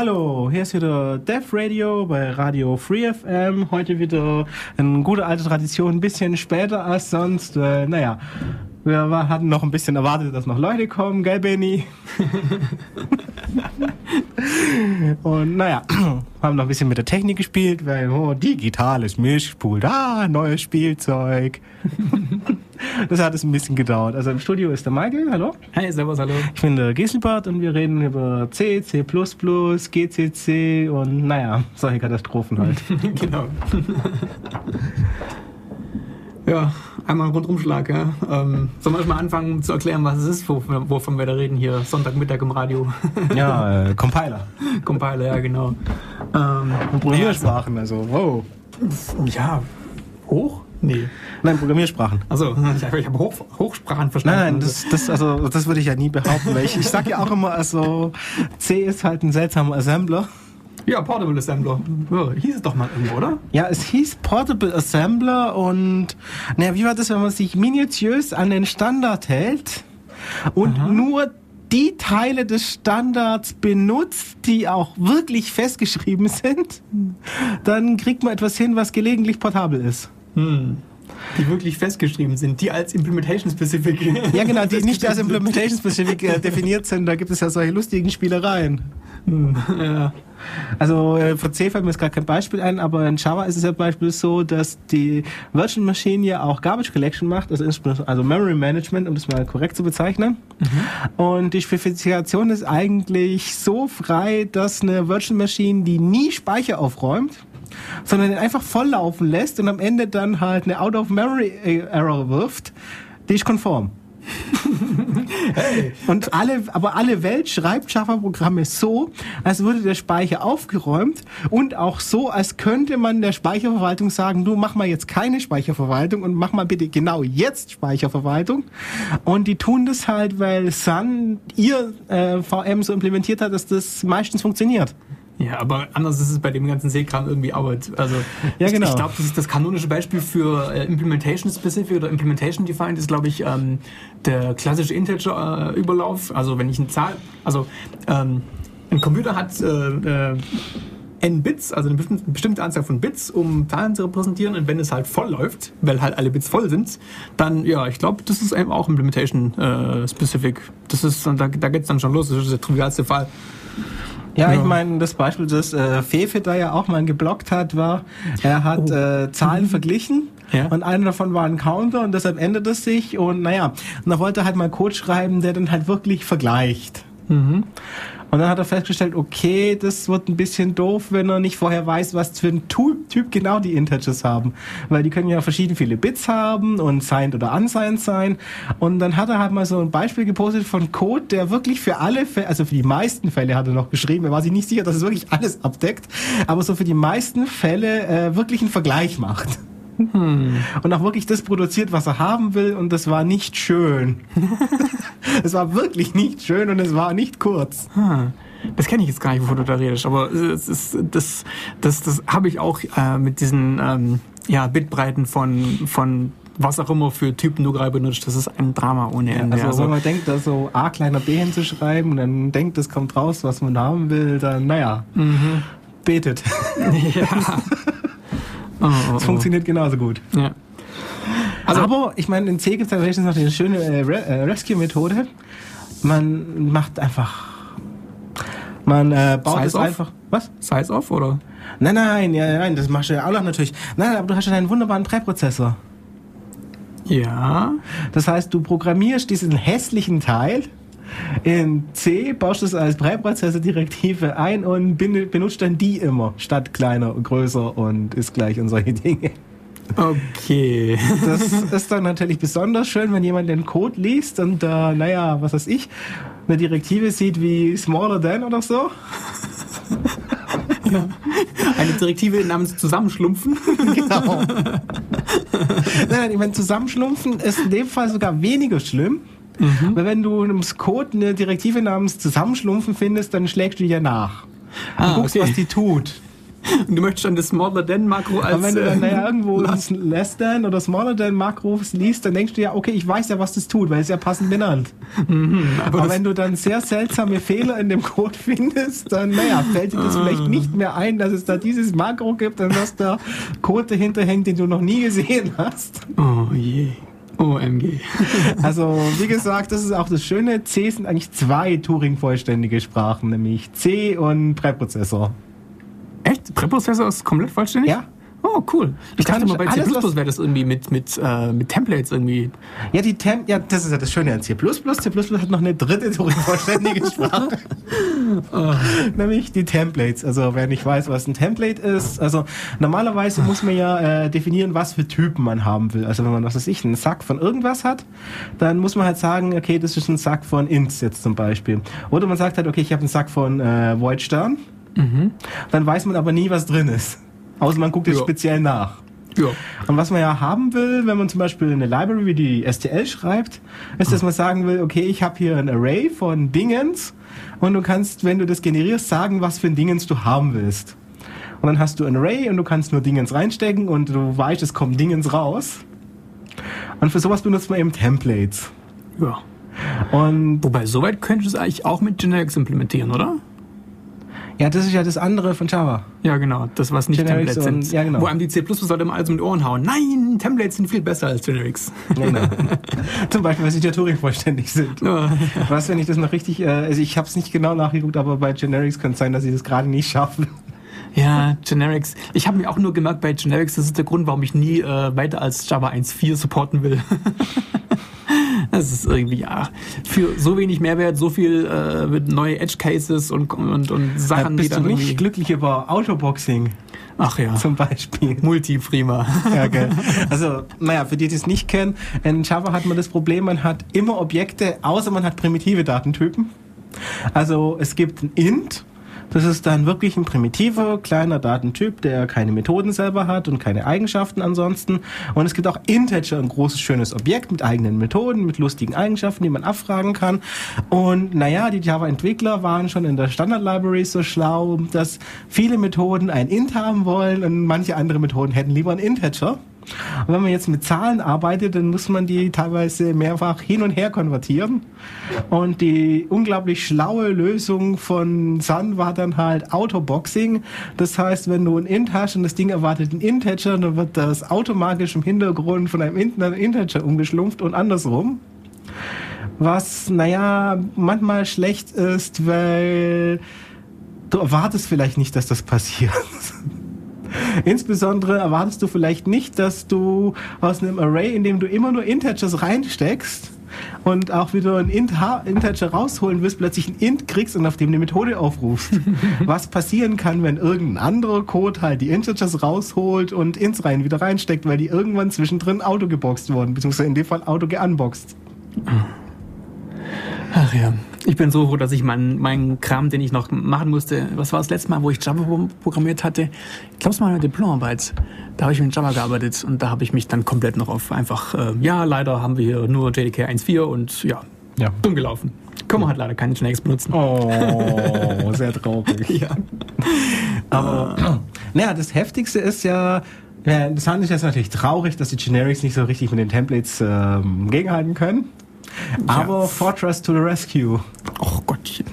Hallo, hier ist wieder Dev Radio bei Radio Free FM. Heute wieder eine gute alte Tradition, ein bisschen später als sonst. Äh, naja, wir hatten noch ein bisschen erwartet, dass noch Leute kommen, gell, Benny? Und naja, haben noch ein bisschen mit der Technik gespielt, weil oh, digitales Mischpult, ah, neues Spielzeug. das hat es ein bisschen gedauert. Also im Studio ist der Michael, hallo. Hey, servus, hallo. Ich bin der Giselbart und wir reden über C, C++, GCC und naja, solche Katastrophen halt. genau. ja, einmal ein Rundumschlag. Ja. Ähm, sollen wir mal anfangen zu erklären, was es ist, wovon wir da reden hier Sonntagmittag im Radio? ja, äh, Compiler. Compiler, ja, genau. Ähm, Programmiersprachen, also wow. Ja, hoch? Nee. Nein, Programmiersprachen. Also ich habe hab Hoch, Hochsprachen verstanden. Nein, nein, das, das, also, das würde ich ja nie behaupten, weil ich, ich sage ja auch immer, also C ist halt ein seltsamer Assembler. Ja, Portable Assembler. Hieß es doch mal irgendwo, oder? Ja, es hieß Portable Assembler und naja, wie war das, wenn man sich minutiös an den Standard hält und Aha. nur die Teile des Standards benutzt, die auch wirklich festgeschrieben sind, dann kriegt man etwas hin, was gelegentlich portabel ist. Hm. Die wirklich festgeschrieben sind, die als Implementation Specific. Ja, genau, die nicht als Implementation Specific äh, definiert sind. Da gibt es ja solche lustigen Spielereien. Hm, ja. Also äh, für C fällt mir jetzt gar kein Beispiel ein, aber in Java ist es ja Beispiel so, dass die Virtual Machine ja auch Garbage Collection macht, also, also Memory Management, um das mal korrekt zu bezeichnen. Mhm. Und die Spezifikation ist eigentlich so frei, dass eine Virtual Machine, die nie Speicher aufräumt, sondern den einfach volllaufen lässt und am Ende dann halt eine Out-of-Memory-Error wirft, die ist konform. Hey. Und alle, aber alle Welt schreibt Java-Programme so, als würde der Speicher aufgeräumt und auch so, als könnte man der Speicherverwaltung sagen, du mach mal jetzt keine Speicherverwaltung und mach mal bitte genau jetzt Speicherverwaltung. Und die tun das halt, weil Sun ihr äh, VM so implementiert hat, dass das meistens funktioniert. Ja, aber anders ist es bei dem ganzen Seekram irgendwie Arbeit. Also ja, genau. ich, ich glaube, das ist das kanonische Beispiel für äh, Implementation Specific oder Implementation Defined ist, glaube ich, ähm, der klassische Integer-Überlauf. also wenn ich eine Zahl, also ähm, ein Computer hat äh, äh, n Bits, also eine bestimmte, bestimmte Anzahl von Bits, um Zahlen zu repräsentieren. Und wenn es halt voll läuft, weil halt alle Bits voll sind, dann, ja, ich glaube, das ist eben auch Implementation äh, Specific. Das ist, da, da geht es dann schon los. Das ist der trivialste Fall. Ja, ja. ich meine, das Beispiel, das äh, Fefe da ja auch mal geblockt hat, war, er hat oh. äh, Zahlen mhm. verglichen ja. und einer davon war ein Counter und deshalb ändert es sich und naja, und er wollte halt mal Code schreiben, der dann halt wirklich vergleicht. Mhm. Und dann hat er festgestellt, okay, das wird ein bisschen doof, wenn er nicht vorher weiß, was für ein Typ genau die Integers haben. Weil die können ja verschieden viele Bits haben und signed oder unsigned sein. Und dann hat er halt mal so ein Beispiel gepostet von Code, der wirklich für alle Fälle, also für die meisten Fälle hat er noch geschrieben, er war sich nicht sicher, dass es wirklich alles abdeckt, aber so für die meisten Fälle äh, wirklich einen Vergleich macht. Hm. Und auch wirklich das produziert, was er haben will, und das war nicht schön. es war wirklich nicht schön und es war nicht kurz. Hm. Das kenne ich jetzt gar nicht, wovon du da redest, aber es ist, das, das, das habe ich auch äh, mit diesen ähm, ja, Bitbreiten von, von was auch immer für Typen du gerade benutzt, das ist ein Drama ohne Ende. Ja, also, also, wenn man denkt, da so A kleiner B hinzuschreiben und dann denkt, es kommt raus, was man haben will, dann naja, mhm. betet. Ja. Oh, oh, das funktioniert genauso gut. Ja. Also, Aber ich meine, in C gibt es wenigstens noch eine schöne äh, äh, Rescue-Methode. Man macht einfach. Man äh, baut es einfach. Was? Size off oder? Nein, nein, ja, nein, das machst du ja auch noch natürlich. Nein, aber du hast ja einen wunderbaren Präprozessor. Ja. Das heißt, du programmierst diesen hässlichen Teil in C baust du es als Präprozessor-Direktive ein und benutzt dann die immer, statt kleiner, größer und ist gleich und solche Dinge. Okay. Das ist dann natürlich besonders schön, wenn jemand den Code liest und äh, naja, was weiß ich, eine Direktive sieht wie smaller than oder so. Ja. Eine Direktive namens Zusammenschlumpfen. Genau. nein, nein, ich meine, Zusammenschlumpfen ist in dem Fall sogar weniger schlimm. Mhm. Weil wenn du im Code eine Direktive namens Zusammenschlumpfen findest, dann schlägst du ja nach. Ah, und guckst, okay. was die tut. Und du möchtest dann das Smaller Than Makro als. Aber wenn du dann äh, naja, irgendwo Last- das Less Than oder Smaller Than Makros liest, dann denkst du ja, okay, ich weiß ja, was das tut, weil es ja passend benannt. aber Aber das, wenn du dann sehr seltsame Fehler in dem Code findest, dann, naja, fällt dir das vielleicht nicht mehr ein, dass es da dieses Makro gibt und dass da Code dahinter hängt, den du noch nie gesehen hast. oh je. OMG. Also, wie gesagt, das ist auch das Schöne. C sind eigentlich zwei Turing-vollständige Sprachen, nämlich C und Präprozessor. Echt? Präprozessor ist komplett vollständig? Ja. Oh, cool. Ich dachte mal, bei C++ wäre das irgendwie mit, mit, äh, mit Templates irgendwie. Ja, die Tem ja, das ist ja das Schöne an C++. C++ hat noch eine dritte Turing-vollständige Sprache. Nämlich die Templates. Also, wer nicht weiß, was ein Template ist. Also, normalerweise muss man ja äh, definieren, was für Typen man haben will. Also, wenn man, was weiß ich, einen Sack von irgendwas hat, dann muss man halt sagen, okay, das ist ein Sack von Ints jetzt zum Beispiel. Oder man sagt halt, okay, ich habe einen Sack von äh, Void Stern. Dann weiß man aber nie, was drin ist. Außer man guckt jetzt Ja. speziell nach. Ja. Und was man ja haben will, wenn man zum Beispiel eine Library wie die STL schreibt, ist, dass man sagen will, okay, ich habe hier ein Array von Dingens und du kannst, wenn du das generierst, sagen, was für ein Dingens du haben willst. Und dann hast du ein Array und du kannst nur Dingens reinstecken und du weißt, es kommen Dingens raus. Und für sowas benutzt man eben Templates. ja. Und Wobei, soweit könntest du es eigentlich auch mit Generics implementieren, oder? Ja, das ist ja das andere von Java. Ja, genau. Das, was nicht Generics Templates und- sind. ja, genau. Wo einem die C++-Leute immer alles mit Ohren hauen. Nein, Templates sind viel besser als Generics. Genau. Zum Beispiel, weil sie ja Turing vollständig sind. Ja. Was, wenn ich das noch richtig, äh, also ich habe es nicht genau nachgeguckt, aber bei Generics kann es sein, dass sie das gerade nicht schaffen. Ja, Generics. Ich habe mir auch nur gemerkt bei Generics, das ist der Grund, warum ich nie äh, weiter als Java 1.4 supporten will. das ist irgendwie, ja, für so wenig Mehrwert, so viel äh, mit neue Edge Cases und, und, und Sachen, die bist du dann nicht irgendwie. glücklich über Autoboxing Ach ja, zum Beispiel. Multi-Prima. Ja, gell. Also, naja, für die, die es nicht kennen, in Java hat man das Problem, man hat immer Objekte, außer man hat primitive Datentypen. Also es gibt ein int, das ist dann wirklich ein primitiver, kleiner Datentyp, der keine Methoden selber hat und keine Eigenschaften ansonsten. Und es gibt auch Integer, ein großes, schönes Objekt mit eigenen Methoden, mit lustigen Eigenschaften, die man abfragen kann. Und naja, die Java-Entwickler waren schon in der Standard-Library so schlau, dass viele Methoden ein int haben wollen und manche andere Methoden hätten lieber ein Integer. Und wenn man jetzt mit Zahlen arbeitet, dann muss man die teilweise mehrfach hin und her konvertieren. Und die unglaublich schlaue Lösung von Sun war dann halt Autoboxing. Das heißt, wenn du ein Int hast und das Ding erwartet ein Integer, dann wird das automatisch im Hintergrund von einem Int in Integer umgeschlumpft und andersrum. Was, naja, manchmal schlecht ist, weil du erwartest vielleicht nicht, dass das passiert. Insbesondere erwartest du vielleicht nicht, dass du aus einem Array, in dem du immer nur Integers reinsteckst und auch wieder ein Int Integer rausholen willst, plötzlich ein Int kriegst und auf dem eine Methode aufrufst. Was passieren kann, wenn irgendein anderer Code halt die Integers rausholt und Ints rein wieder reinsteckt, weil die irgendwann zwischendrin auto geboxt wurden, beziehungsweise in dem Fall auto geunboxed. Ach ja. Ich bin so froh, dass ich meinen meinen Kram, den ich noch machen musste, was war das letzte Mal, wo ich Java pro- programmiert hatte? Ich glaube, es war eine Diplomarbeit. Da habe ich mit Java gearbeitet und da habe ich mich dann komplett noch auf einfach, äh, ja, leider haben wir hier nur JDK 1.4 und ja, Ja. dumm gelaufen. Kann man halt leider keine Generics benutzen. Oh, sehr traurig. Ja. Aber naja, das Heftigste ist ja, ja, das ist jetzt natürlich traurig, dass die Generics nicht so richtig mit den Templates ähm, gegenhalten können. Aber Fortress to the Rescue. Oh Gottchen.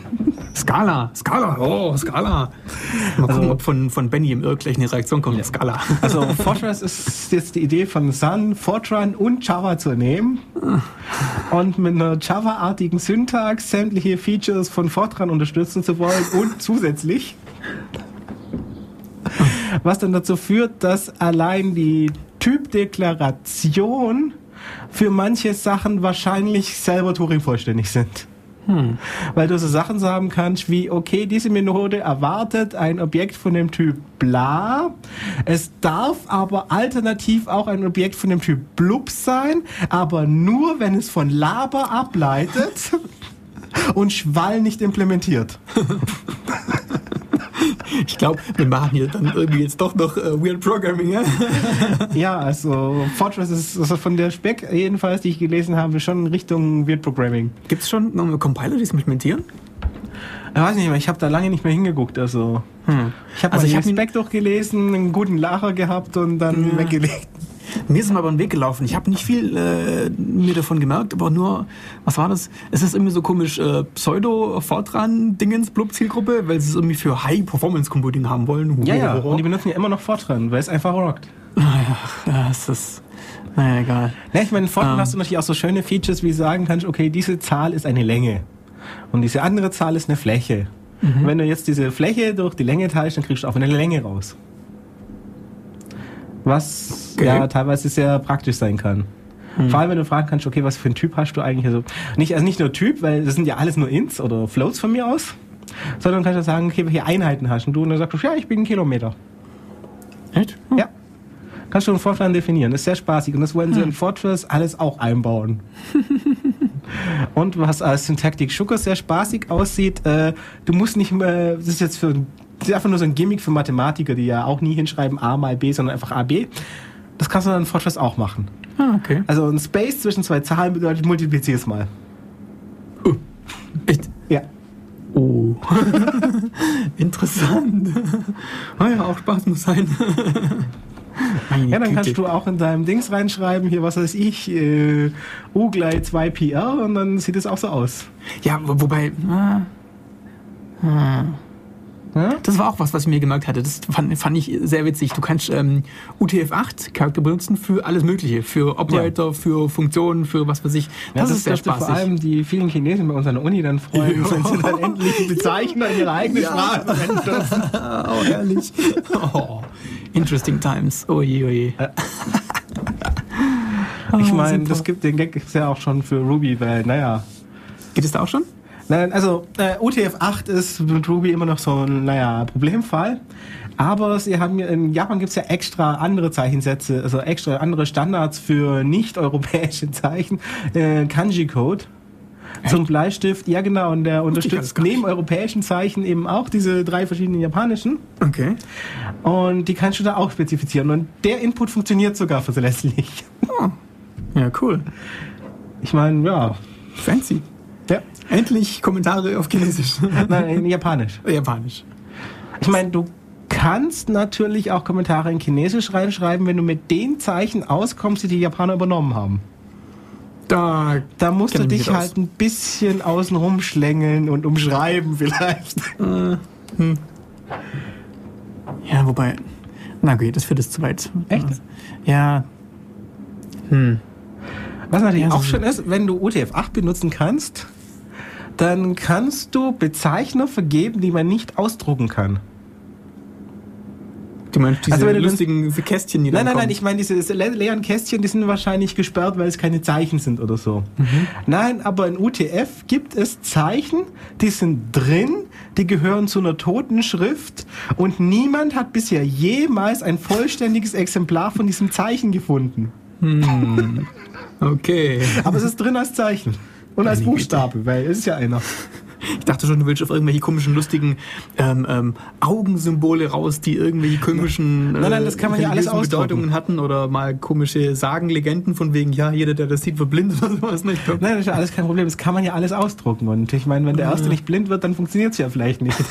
Scala, Scala, oh, Scala. Mal gucken, ob von, von Benny im Irr gleich eine Reaktion kommt. Scala. Also Fortress ist jetzt die Idee von Sun, Fortran und Java zu nehmen und mit einer Java-artigen Syntax sämtliche Features von Fortran unterstützen zu wollen und zusätzlich was dann dazu führt, dass allein die Typdeklaration für manche Sachen wahrscheinlich selber Turing vollständig sind. Weil du so Sachen sagen kannst wie, okay, diese Methode erwartet ein Objekt von dem Typ bla. Es darf aber alternativ auch ein Objekt von dem Typ blub sein, aber nur, wenn es von laber ableitet und schwall nicht implementiert. Ich glaube, wir machen hier dann irgendwie jetzt doch noch äh, Weird Programming, ja? Ja, also Fortress ist also von der Spec jedenfalls, die ich gelesen habe, schon in Richtung Weird Programming. Gibt es schon noch Compiler, die es implementieren? Ich weiß nicht mehr, ich habe da lange nicht mehr hingeguckt. Also, Hm. ich habe Also ich hab Spec durchgelesen, einen guten Lacher gehabt und dann Ja. weggelegt. Mir ist es mal über den Weg gelaufen. Ich habe nicht viel äh, mir davon gemerkt, aber nur, was war das? Es ist irgendwie so komisch äh, Pseudo-Fortran-Dingens, Blub-Zielgruppe, weil sie es irgendwie für High-Performance-Computing haben wollen. Ja, ja, und die benutzen ja immer noch Fortran, weil es einfach rockt. ja, es ist, naja, egal. Ja, ich meine, in Fortran Ähm. hast du natürlich auch so schöne Features, wie du sagen kannst, okay, diese Zahl ist eine Länge und diese andere Zahl ist eine Fläche. Mhm. Und wenn du jetzt diese Fläche durch die Länge teilst, dann kriegst du auch eine Länge raus. Was Okay. ja teilweise sehr praktisch sein kann. Mhm. Vor allem, wenn du fragen kannst, okay, was für ein Typ hast du eigentlich? Also nicht, also nicht nur Typ, weil das sind ja alles nur Ints oder Floats von mir aus, sondern du kannst ja sagen, okay, welche Einheiten hast du? Und dann sagst du, ja, ich bin ein Kilometer. Echt? Hm. Ja. Kannst du in Fortran definieren. Das ist sehr spaßig. Und das wollen Hm. sie in Fortress alles auch einbauen. Und was als Syntactic Sugar sehr spaßig aussieht, äh, du musst nicht mehr, das ist jetzt für, das ist einfach nur so ein Gimmick für Mathematiker, die ja auch nie hinschreiben A mal B, sondern einfach AB. Das kannst du dann in Fortress auch machen. Ah, okay. Also ein Space zwischen zwei Zahlen bedeutet, multiplizier es mal. Echt? Ja. Oh. Interessant. Ah ja, auch Spaß muss sein. Ja, dann kannst du auch in deinem Dings reinschreiben, hier, was weiß ich, äh, U gleich 2PR und dann sieht es auch so aus. Ja, wo- wobei. Ah, ah. Ja? Das war auch was, was ich mir gemerkt hatte. Das fand, fand ich sehr witzig. Du kannst ähm, UTF-8 Charakter benutzen für alles Mögliche. Für Operator, für Funktionen, für was weiß ich. Das, ist sehr spaßig. vor allem die vielen Chinesen bei uns an der Uni dann freuen, Ja. wenn sie dann endlich Bezeichner in ihre eigene Ja. Sprache verwenden dürfen. oh, herrlich. Oh, interesting times. Oje, oje. Ich Ah, meine, super. das gibt den Gag ja auch schon für Ruby, weil, naja. Geht es da auch schon? Nein, also äh, UTF-8 ist mit Ruby immer noch so ein, naja, Problemfall. Aber sie haben in Japan gibt's ja extra andere Zeichensätze, also extra andere Standards für nicht-europäische Zeichen, äh, Kanji-Code. Zum Bleistift, ja genau, und der unterstützt neben europäischen Zeichen eben auch diese drei verschiedenen japanischen. Okay. Und die kannst du da auch spezifizieren. Und der Input funktioniert sogar verlässlich. Ja, cool. Ich meine, ja. Fancy. Endlich Kommentare auf Chinesisch. Nein, in Japanisch. Japanisch. Ich meine, du kannst natürlich auch Kommentare in Chinesisch reinschreiben, wenn du mit den Zeichen auskommst, die die Japaner übernommen haben. Da Da musst du dich halt ein bisschen außen rumschlängeln und umschreiben vielleicht. Ja, wobei. Na gut, das führt es zu weit. Echt? Ja. Hm. Was natürlich Ja, auch so- schön ist, wenn du UTF-8 benutzen kannst, dann kannst du Bezeichner vergeben, die man nicht ausdrucken kann. Du meinst diese Also wenn du lustigen diese Kästchen, die Nein, dann nein, nein, ich meine, diese diese le leeren Kästchen, die sind wahrscheinlich gesperrt, weil es keine Zeichen sind oder so. Mhm. Nein, aber in UTF gibt es Zeichen, die sind drin, die gehören zu einer toten Schrift und niemand hat bisher jemals ein vollständiges Exemplar von diesem Zeichen gefunden. Okay. Aber es ist drin als Zeichen. Und als. Buchstabe, weil es ist ja einer. Ich dachte schon, du willst auf irgendwelche komischen, lustigen ähm, ähm, Augensymbole raus, die irgendwelche komischen Nein, nein, das kann man ja alles. Bedeutungen hatten oder mal komische Sagen, Legenden von wegen, ja, jeder, der das sieht, wird blind oder sowas. Ne? Ich glaub, Nein, das ist ja alles kein Problem. Das kann man ja alles ausdrucken. Und ich meine, wenn der Erste nicht blind wird, dann funktioniert es ja vielleicht nicht.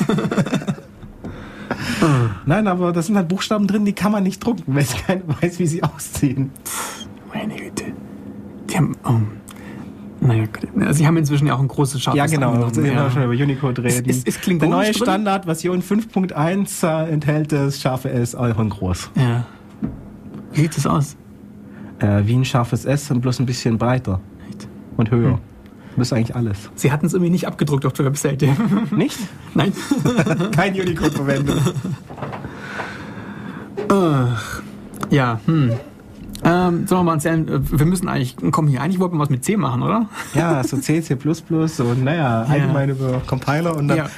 Nein, aber da sind halt Buchstaben drin, die kann man nicht drucken, weil es keiner weiß, wie sie aussehen. Meine Güte. Die haben. Oh. Naja, sie haben inzwischen ja auch ein großes Scharfes Ja, genau. angenommen, Wir ja. auch schon über Unicode reden. Ist- ist Klingonisch der neue drin? Standard, Version 5.1, äh, enthält das scharfe S auch in groß. Ja. Wie sieht das aus? Äh, wie ein scharfes S, und bloß ein bisschen breiter Echt? und höher. Das ist eigentlich alles. Sie hatten es irgendwie nicht abgedruckt auf der Webseite. Nicht? Nein. Kein Unicode-Verwendung. Ach. Ja, hm. Ähm, sollen wir mal erzählen, äh, wir müssen eigentlich, komm hier, eigentlich wollten wir was mit C machen, oder? Ja, so C, C++ und naja, allgemein über Compiler und dann. Ja.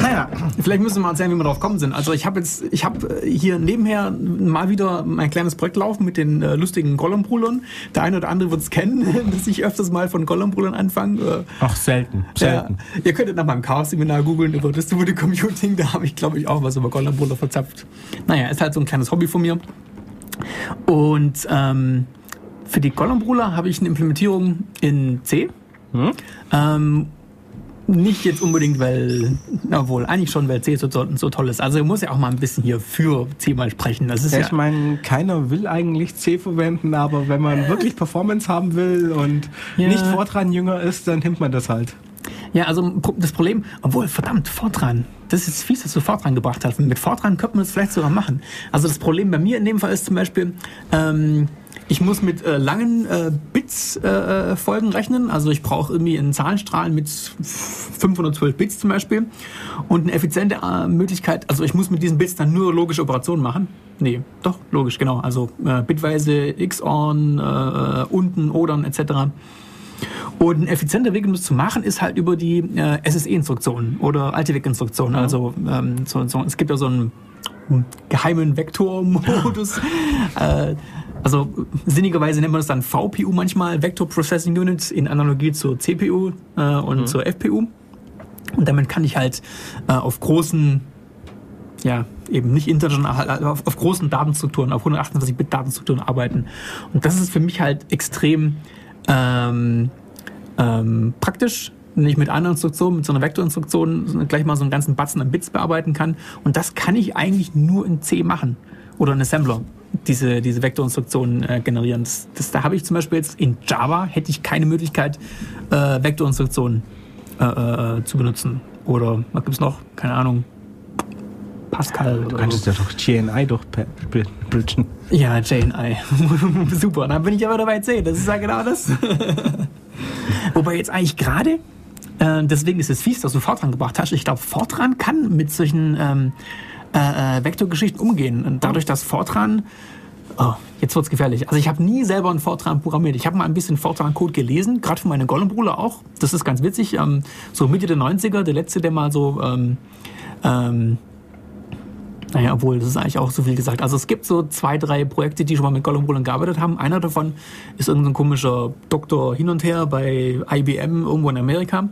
Naja, Vielleicht müssen wir mal erzählen, wie wir drauf gekommen sind. Also ich habe jetzt, ich habe hier nebenher mal wieder mein kleines Projekt laufen mit den äh, lustigen Gollum-Brüdern. Der eine oder andere wird es kennen, dass ich öfters mal von Gollum-Brüdern anfange. Äh, ach, selten. Selten. Ja, ihr könntet nach meinem Chaos-Seminar googeln über Distributed Computing. Da habe ich, glaube ich, auch was über Gollum-Brüder verzapft. Naja, ist halt so ein kleines Hobby von mir. Und ähm, für die Gollum-Brüder habe ich eine Implementierung in C. Hm? Ähm, nicht jetzt unbedingt, weil, obwohl, eigentlich schon, weil C so, so toll ist. Also, ich muss ja auch mal ein bisschen hier für C mal sprechen. Das ist ja, ja ich meine, keiner will eigentlich C verwenden, aber wenn man wirklich Performance haben will und ja. nicht Fortran jünger ist, dann nimmt man das halt. Ja, also das Problem, obwohl, verdammt, Fortran, das ist fies, dass du Fortran gebracht hast. Mit Fortran könnte man das vielleicht sogar machen. Also das Problem bei mir in dem Fall ist zum Beispiel, ähm, ich muss mit äh, langen äh, Bits-Folgen äh, rechnen. Also ich brauche irgendwie einen Zahlenstrahl mit 512 Bits zum Beispiel. Und eine effiziente äh, Möglichkeit, also ich muss mit diesen Bits dann nur logische Operationen machen. Nee, doch, logisch, genau. Also äh, bitweise XORn, äh, unten, Odern etc. Und ein effizienter Weg, um das zu machen, ist halt über die äh, SSE-Instruktionen oder Altivec-Instruktionen. Mhm. Also ähm, so, so, es gibt ja so einen geheimen Vektor-Modus. äh, also sinnigerweise nennt man das dann VPU manchmal, Vector Processing Unit, in Analogie zur CPU äh, und mhm. zur FPU. Und damit kann ich halt äh, auf großen, ja, eben nicht international, auf, auf großen Datenstrukturen, auf 128-Bit-Datenstrukturen arbeiten. Und das ist für mich halt extrem ähm, ähm, praktisch, ich mit einer Instruktion, mit so einer Vektorinstruktion gleich mal so einen ganzen Batzen an Bits bearbeiten kann. Und das kann ich eigentlich nur in C machen oder in Assembler diese, diese Vektorinstruktionen äh, generieren. Das, das, da habe ich zum Beispiel jetzt in Java hätte ich keine Möglichkeit, äh, Vektorinstruktionen äh, äh, zu benutzen. Oder was gibt es noch? Keine Ahnung. Pascal. Du könntest ja doch GNI doch bridgen. Ja, GNI. Super, dann bin ich aber dabei C. Das ist ja genau das. Wobei jetzt eigentlich gerade, äh, deswegen ist es fies, dass du Fortran gebracht hast. Ich glaube, Fortran kann mit solchen ähm, äh, äh, Vektorgeschichten umgehen. Und dadurch, dass Fortran Oh, jetzt wird's gefährlich. Also ich habe nie selber einen Fortran programmiert. Ich habe mal ein bisschen Fortran-Code gelesen, gerade für meine Gollum-Bruder auch. Das ist ganz witzig. Ähm, so Mitte der 90er, der letzte, der mal so ähm, ähm, naja, obwohl, das ist eigentlich auch so viel gesagt. Also es gibt so zwei, drei Projekte, die schon mal mit Gollum Roland gearbeitet haben. Einer davon ist irgendein komischer Doktor hin und her bei IBM irgendwo in Amerika.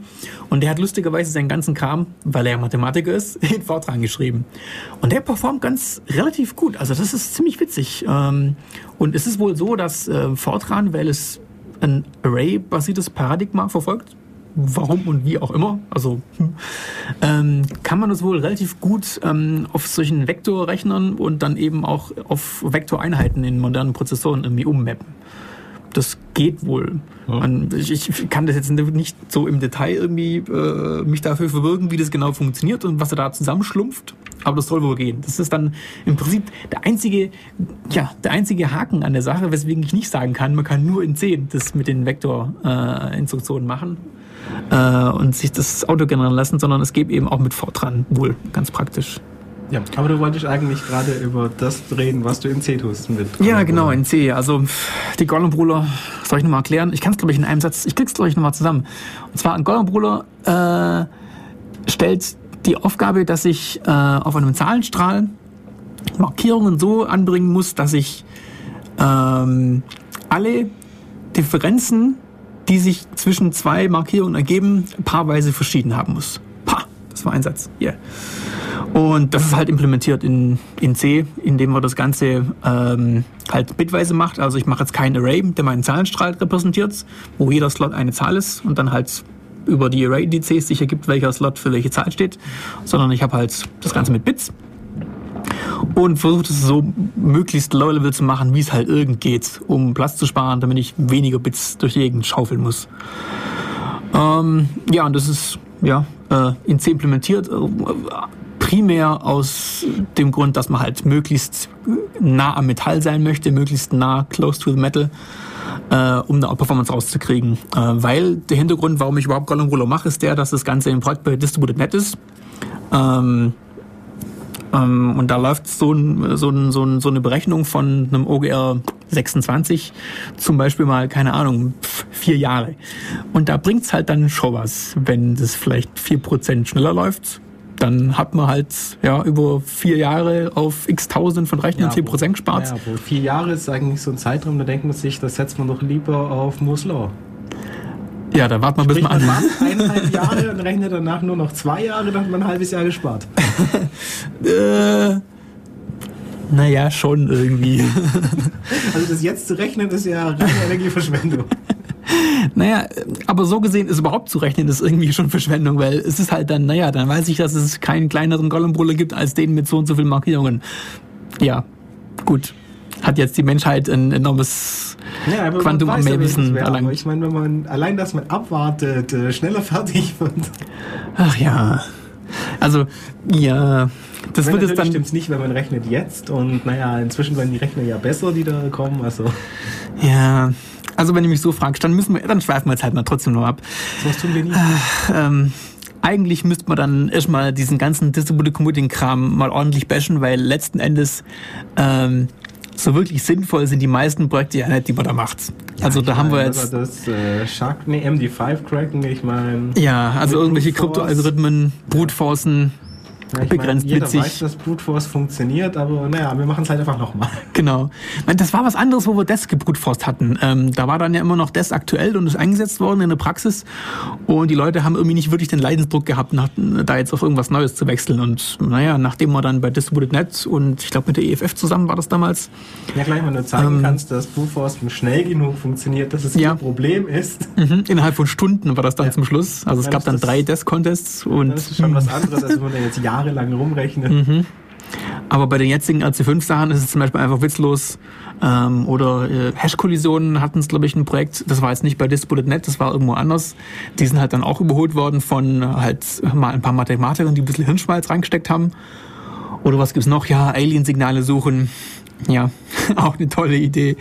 Und der hat lustigerweise seinen ganzen Kram, weil er Mathematiker ist, in Fortran geschrieben. Und der performt ganz relativ gut. Also das ist ziemlich witzig. Ähm, und es ist wohl so, dass äh, Fortran, weil es ein Array-basiertes Paradigma verfolgt, warum und wie auch immer, also hm, ähm, kann man das wohl relativ gut ähm, auf solchen Vektorrechnern und dann eben auch auf Vektoreinheiten in modernen Prozessoren irgendwie ummappen. Das geht wohl. Ja. Man, ich, ich, kann das jetzt nicht so im Detail irgendwie äh, mich dafür verwirken, wie das genau funktioniert und was er da zusammenschlumpft. Aber das soll wohl gehen. Das ist dann im Prinzip der einzige, ja, der einzige Haken an der Sache, weswegen ich nicht sagen kann, man kann nur in 10 das mit den Vektorinstruktionen äh, machen äh, und sich das Auto generieren lassen, sondern es geht eben auch mit Fortran wohl ganz praktisch. Ja, aber du wolltest eigentlich gerade über das reden, was du in C tust. Mit ja, genau, in C. Also die Gollum-Bruder, soll ich nochmal erklären? Ich kann es, glaube ich, in einem Satz, ich krieg's, glaube ich, nochmal zusammen. Und zwar, ein Gollum-Bruder äh, stellt die Aufgabe, dass ich äh, auf einem Zahlenstrahl Markierungen so anbringen muss, dass ich ähm, alle Differenzen die sich zwischen zwei Markierungen ergeben, paarweise verschieden haben muss. Pa, das war ein Satz. Yeah. Und das ist halt implementiert in, in C, indem man das Ganze ähm, halt bitweise macht. Also ich mache jetzt kein Array, der meinen Zahlenstrahl repräsentiert, wo jeder Slot eine Zahl ist und dann halt über die Array-Indizes sich ergibt, welcher Slot für welche Zahl steht, sondern ich habe halt das Ganze mit Bits und versucht es so möglichst low-level zu machen, wie es halt irgend geht, um Platz zu sparen, damit ich weniger Bits durch die Gegend schaufeln muss. Ähm, ja, und das ist ja äh, in C implementiert, äh, primär aus dem Grund, dass man halt möglichst nah am Metall sein möchte, möglichst nah close to the metal. Äh, um eine Performance rauszukriegen. Äh, weil der Hintergrund, warum ich überhaupt Gollum Ruler mache, ist der, dass das Ganze im Projekt bei Distributed Net ist. Ähm, ähm, und da läuft so, ein, so, ein, so, ein, so eine Berechnung von einem OGR 26 zum Beispiel mal, keine Ahnung, vier Jahre. Und da bringt's halt dann schon was, wenn das vielleicht vier Prozent schneller läuft. Dann hat man halt ja über vier Jahre auf x tausend von Rechnern ja, 10% gespart. Ja, vier Jahre ist eigentlich so ein Zeitraum, da denkt man sich, das setzt man doch lieber auf Moore's Law. Ja, da wartet man bis man an. eineinhalb Jahre und rechnet danach nur noch zwei Jahre, dann hat man ein halbes Jahr gespart. äh, naja, schon irgendwie. also das jetzt zu rechnen ist ja reine Energieverschwendung. naja, aber so gesehen ist überhaupt zu rechnen, ist irgendwie schon Verschwendung, weil es ist halt dann, naja, dann weiß ich, dass es keinen kleineren Gollumbrüller gibt als den mit so und so vielen Markierungen. Ja, gut. Hat jetzt die Menschheit ein enormes ja, Quantum am Mehrwissen erlangt. Ich meine, wenn man allein, dass man abwartet, äh, schneller fertig wird. Ach ja. Also, ja. Das wird es dann. stimmt nicht, wenn man rechnet jetzt und naja, inzwischen werden die Rechner ja besser, die da kommen. Also. Ja, also wenn du mich so fragst, dann müssen wir, dann schweifen wir jetzt halt mal trotzdem noch ab. Was tun wir nicht? Äh, ähm, eigentlich müsste man dann erstmal diesen ganzen Distributed Computing Kram mal ordentlich bashen, weil letzten Endes ähm, so wirklich sinnvoll sind die meisten Projekte ja nicht, die man da macht. Ja, also da haben wir jetzt das äh, Shark, nee, MD5 cracken, ich meine ja, also irgendwelche Kryptoalgorithmen, Brute Forcen, ja, begrenzt meine, jeder witzig. weiß, dass Brute Force funktioniert, aber naja, wir machen es halt einfach nochmal. Genau. Das war was anderes, wo wir Desk gebrute Force hatten. Ähm, da war dann ja immer noch Desk aktuell und ist eingesetzt worden in der Praxis und die Leute haben irgendwie nicht wirklich den Leidensdruck gehabt, nach, da jetzt auf irgendwas Neues zu wechseln und naja, nachdem wir dann bei Distributed Net und ich glaube mit der EFF zusammen war das damals. Ja gleich, wenn du zeigen ähm, kannst, dass Brute Force schnell genug funktioniert, dass es ja. kein Problem ist. Mhm, innerhalb von Stunden war das dann ja. zum Schluss. Also es gab dann drei Desk-Contests und... Das ist schon was anderes, als wenn man jetzt Jahre jahrelang rumrechnen. Mhm. Aber bei den jetzigen RC5-Sachen ist es zum Beispiel einfach witzlos. Ähm, oder äh, Hash-Kollisionen hatten es, glaube ich, ein Projekt. Das war jetzt nicht bei Disputed.net, das war irgendwo anders. Die sind halt dann auch überholt worden von halt mal ein paar Mathematikern, die ein bisschen Hirnschmalz reingesteckt haben. Oder was gibt's noch? Ja, Alien-Signale suchen. Ja, auch eine tolle Idee.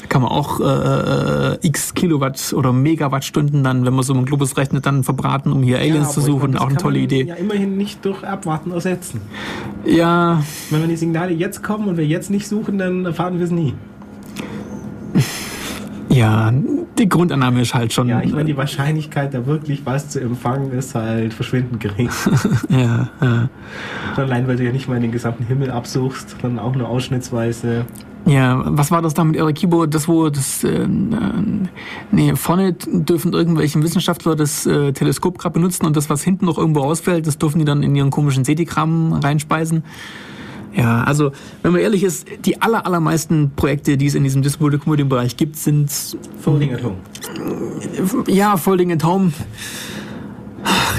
Da kann man auch äh, äh, x Kilowatt oder Megawattstunden dann, wenn man so einen Globus rechnet, dann verbraten, um hier Aliens ja, zu suchen. Meine, auch eine tolle Idee. Ja, immerhin nicht durch Abwarten ersetzen. Ja. Wenn die Signale jetzt kommen und wir jetzt nicht suchen, dann erfahren wir es nie. Ja, die Grundannahme ist halt schon. Ja, ich meine, die Wahrscheinlichkeit, da wirklich was zu empfangen, ist halt verschwindend gering. ja, ja. allein, weil du ja nicht mal den gesamten Himmel absuchst, sondern auch nur ausschnittsweise. Ja, was war das da mit Erakibo? Das, wo das, äh, äh, nee, vorne dürfen irgendwelche Wissenschaftler das äh, Teleskop gerade benutzen und das, was hinten noch irgendwo ausfällt, das dürfen die dann in ihren komischen SETI-Kram reinspeisen. Ja, also wenn man ehrlich ist, die aller, allermeisten Projekte, die es in diesem Distributed Computing Bereich gibt, sind Folding at Home. Ja, Folding at Home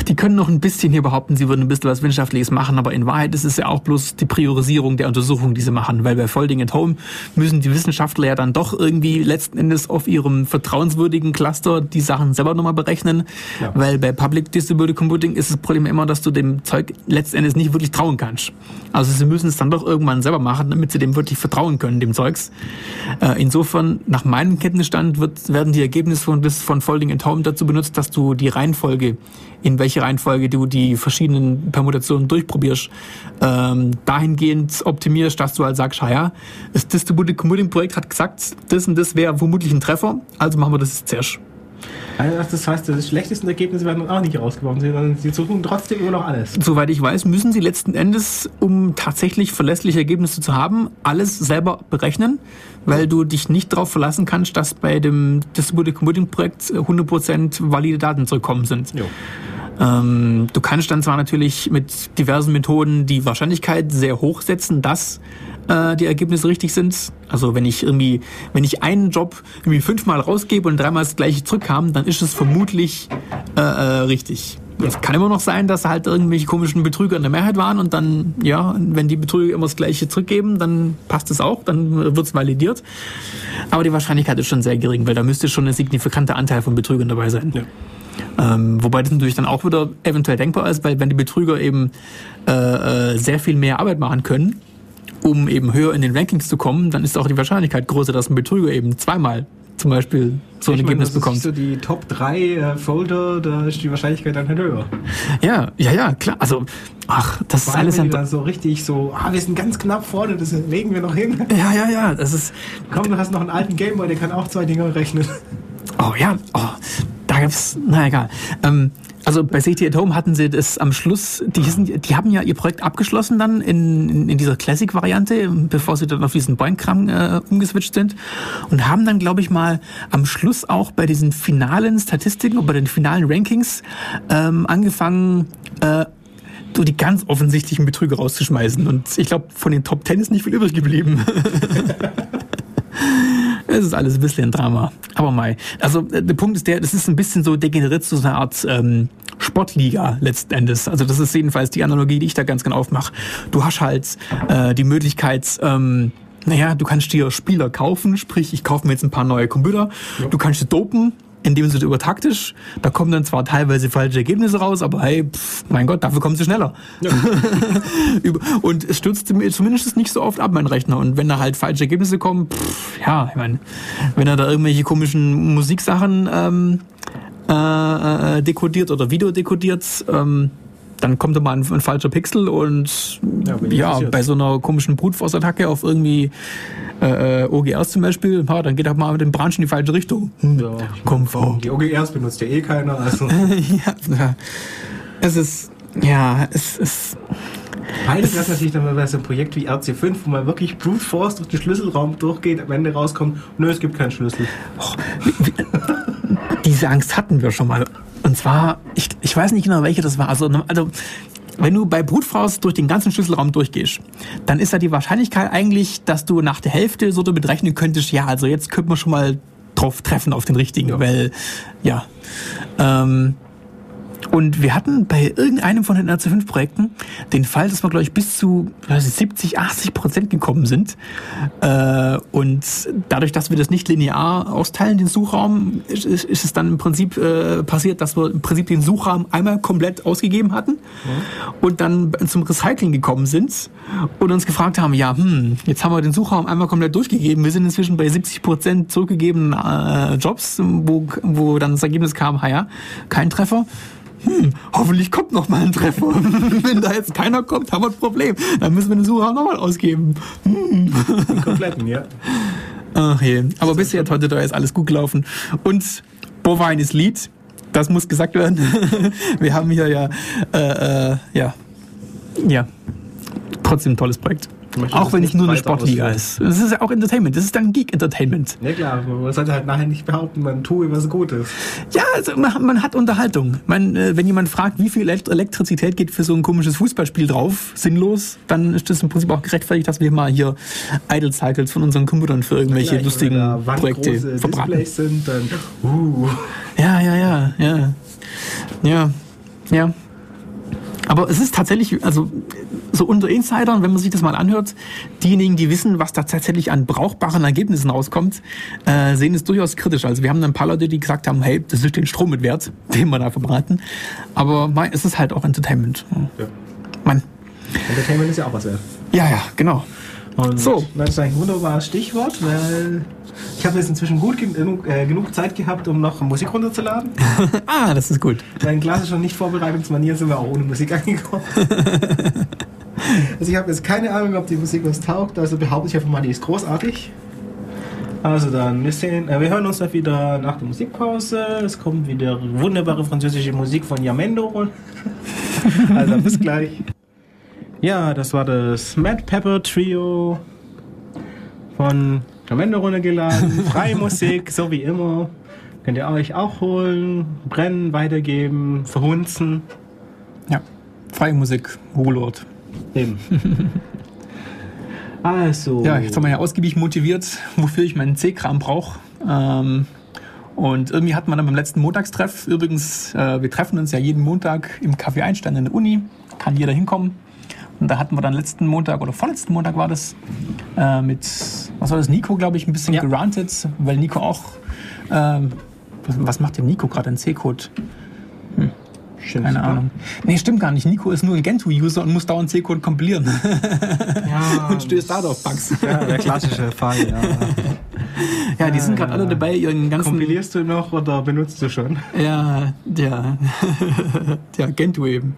die können noch ein bisschen hier behaupten, sie würden ein bisschen was Wissenschaftliches machen, aber in Wahrheit ist es ja auch bloß die Priorisierung der Untersuchung, die sie machen. Weil bei Folding at Home müssen die Wissenschaftler ja dann doch irgendwie letzten Endes auf ihrem vertrauenswürdigen Cluster die Sachen selber nochmal berechnen. Ja. Weil bei Public Distributed Computing ist das Problem immer, dass du dem Zeug letzten Endes nicht wirklich trauen kannst. Also sie müssen es dann doch irgendwann selber machen, damit sie dem wirklich vertrauen können, dem Zeugs. Äh, insofern, nach meinem Kenntnisstand wird, werden die Ergebnisse von, von Folding at Home dazu benutzt, dass du die Reihenfolge in welche Reihenfolge du die verschiedenen Permutationen durchprobierst, ähm, dahingehend optimierst, dass du halt sagst, ja, das Distributed Computing Projekt hat gesagt, das und das wäre vermutlich ein Treffer, also machen wir das jetzt zuerst. Also das heißt, die schlechtesten Ergebnisse werden dann auch nicht rausgeworfen, sondern sie suchen trotzdem immer noch alles. Soweit ich weiß, müssen sie letzten Endes, um tatsächlich verlässliche Ergebnisse zu haben, alles selber berechnen, weil du dich nicht darauf verlassen kannst, dass bei dem Distributed Computing Projekt 100% valide Daten zurückkommen sind. Jo. Ähm, du kannst dann zwar natürlich mit diversen Methoden die Wahrscheinlichkeit sehr hoch setzen, dass äh, die Ergebnisse richtig sind. Also wenn ich irgendwie, wenn ich einen Job irgendwie fünfmal rausgebe und dreimal das gleiche zurückkam, dann ist es vermutlich äh, äh, richtig. Es kann immer noch sein, dass halt irgendwelche komischen Betrüger in der Mehrheit waren und dann, ja, wenn die Betrüger immer das Gleiche zurückgeben, dann passt es auch, dann wird es validiert. Aber die Wahrscheinlichkeit ist schon sehr gering, weil da müsste schon ein signifikanter Anteil von Betrügern dabei sein. Ja. Ähm, wobei das natürlich dann auch wieder eventuell denkbar ist, weil wenn die Betrüger eben äh, äh, sehr viel mehr Arbeit machen können, um eben höher in den Rankings zu kommen, dann ist auch die Wahrscheinlichkeit größer, dass ein Betrüger eben zweimal zum Beispiel so ein ich Ergebnis meine, bekommt. So die Top 3 äh, Folder, da ist die Wahrscheinlichkeit dann halt höher. Ja, ja, ja, klar. Also, ach, das Vor ist alles wenn dann so richtig so, ah, wir sind ganz knapp vorne, das legen wir noch hin. Ja, ja, ja, das ist. Komm, du hast noch einen alten Gameboy, der kann auch zwei Dinger rechnen. Oh ja, oh, da gibt's, na egal. Ähm, also bei City at Home hatten sie das am Schluss, die, sind, die haben ja ihr Projekt abgeschlossen dann in, in, in dieser Classic-Variante, bevor sie dann auf diesen Boeing-Kram äh, umgeswitcht sind und haben dann, glaube ich mal, am Schluss auch bei diesen finalen Statistiken und bei den finalen Rankings ähm, angefangen, äh, so die ganz offensichtlichen Betrüger rauszuschmeißen. Und ich glaube, von den Top Ten ist nicht viel übrig geblieben. Es ist alles ein bisschen ein Drama. Aber mal. Also äh, der Punkt ist der, das ist ein bisschen so degeneriert zu so einer Art ähm, Sportliga letzten Endes. Also das ist jedenfalls die Analogie, die ich da ganz genau aufmache. Du hast halt äh, die Möglichkeit, ähm, naja, du kannst dir Spieler kaufen, sprich, ich kaufe mir jetzt ein paar neue Computer. Ja. Du kannst sie dopen, indem sie übertaktisch, da kommen dann zwar teilweise falsche Ergebnisse raus, aber hey, pff, mein Gott, dafür kommen sie schneller. Ja. und es stürzt zumindest nicht so oft ab, mein Rechner. Und wenn da halt falsche Ergebnisse kommen, pff, ja, ich meine, wenn er da irgendwelche komischen Musiksachen ähm, äh, äh dekodiert oder Video dekodiert, ähm, dann kommt da mal ein, ein falscher Pixel und ja, ja bei so einer komischen Brute Force Attacke auf irgendwie äh, äh OGRs zum Beispiel, ja, dann geht er mal mit dem Branch in die falsche Richtung. Hm. Ja, Komm vor. Die OGRs benutzt ja eh keiner. Also. ja, es ist, ja, es ist. Peinlich wäre natürlich dann bei so einem Projekt wie RC5, wo man wirklich Brute Force durch den Schlüsselraum durchgeht, am Ende rauskommt, nö, es gibt keinen Schlüssel. Oh, diese Angst hatten wir schon mal. Und zwar, ich, ich weiß nicht genau, welche das war. Also, also wenn du bei Brute Force durch den ganzen Schlüsselraum durchgehst, dann ist da die Wahrscheinlichkeit eigentlich, dass du nach der Hälfte so damit rechnen könntest, ja, also jetzt könnte man schon mal drauf treffen auf den richtigen, ja. weil, ja. Ähm, und wir hatten bei irgendeinem von den RC5-Projekten den Fall, dass wir, glaube ich, bis zu ich, 70, 80 Prozent gekommen sind. Äh, und dadurch, dass wir das nicht linear austeilen, den Suchraum, ist, ist es dann im Prinzip äh, passiert, dass wir im Prinzip den Suchraum einmal komplett ausgegeben hatten mhm. und dann zum Recycling gekommen sind und uns gefragt haben, ja, hm, jetzt haben wir den Suchraum einmal komplett durchgegeben. Wir sind inzwischen bei 70 Prozent zurückgegebenen äh, Jobs, wo, wo dann das Ergebnis kam, ja, kein Treffer hm, hoffentlich kommt noch mal ein Treffer. Wenn da jetzt keiner kommt, haben wir ein Problem. Dann müssen wir den Sucher noch mal ausgeben. Hm. Den kompletten, ja. Ach je. Aber bisher heute da ist alles gut gelaufen. Und Bovine ist Lied. Das muss gesagt werden. wir haben hier ja, äh, äh, ja, ja, trotzdem ein tolles Projekt. Auch wenn es nur eine Sportliga ist. Das ist ja auch Entertainment. Das ist dann Geek-Entertainment. Ja klar, man sollte halt nachher nicht behaupten, man tue was Gutes. Ja, also man, man hat Unterhaltung. Man, äh, wenn jemand fragt, wie viel Elektrizität geht für so ein komisches Fußballspiel drauf, sinnlos, dann ist das im Prinzip auch gerechtfertigt, dass wir mal hier Idle Cycles von unseren Computern für irgendwelche ja, lustigen Projekte verbraten. Sind, dann, uh. Ja, ja, ja, ja. Ja, ja. Aber es ist tatsächlich, also so unter Insidern, wenn man sich das mal anhört, diejenigen, die wissen, was da tatsächlich an brauchbaren Ergebnissen rauskommt, äh, sehen es durchaus kritisch. Also wir haben ein paar Leute, die gesagt haben, hey, das ist den Strom mit Wert, den wir da verbraten. Aber es ist halt auch Entertainment. Ja. Mann. Entertainment ist ja auch was wert. Ja, ja, genau. Und so. Das ist ein wunderbares Stichwort, weil ich habe jetzt inzwischen gut genug, äh, genug Zeit gehabt, um noch Musik runterzuladen. ah, das ist gut. Mein klassischer Nicht-Vorbereitungsmanier sind wir auch ohne Musik angekommen. also ich habe jetzt keine Ahnung, ob die Musik was taugt, also behaupte ich einfach mal, die ist großartig. Also dann, wir, sehen, äh, wir hören uns dann wieder nach der Musikpause. Es kommt wieder wunderbare französische Musik von Yamendo. also bis gleich. Ja, das war das Mad Pepper Trio von Jamendo runtergeladen. Freie Musik, so wie immer. Könnt ihr euch auch holen, brennen, weitergeben, verhunzen. Ja, freie Musik, Ruhelort. Eben. also. Ja, jetzt haben wir ja ausgiebig motiviert, wofür ich meinen C-Kram brauche. Ähm, und irgendwie hat man dann beim letzten Montagstreff, übrigens, äh, wir treffen uns ja jeden Montag im Café Einstein in der Uni, kann jeder hinkommen. Und da hatten wir dann letzten Montag oder vorletzten Montag war das äh, mit, was war das, Nico, glaube ich, ein bisschen ja. gerantet, weil Nico auch, äh, was, was, macht denn Nico gerade in C-Code? Hm. Keine super. Ahnung. Nee, stimmt gar nicht. Nico ist nur ein Gentoo-User und muss dauernd C-Code kompilieren. Ja, und stößt da auf Bugs. Ja, der klassische Fall, ja. ja, die sind gerade alle dabei, ihren ganzen. Kompilierst du noch oder benutzt du schon? Ja, ja. ja, Gentoo eben.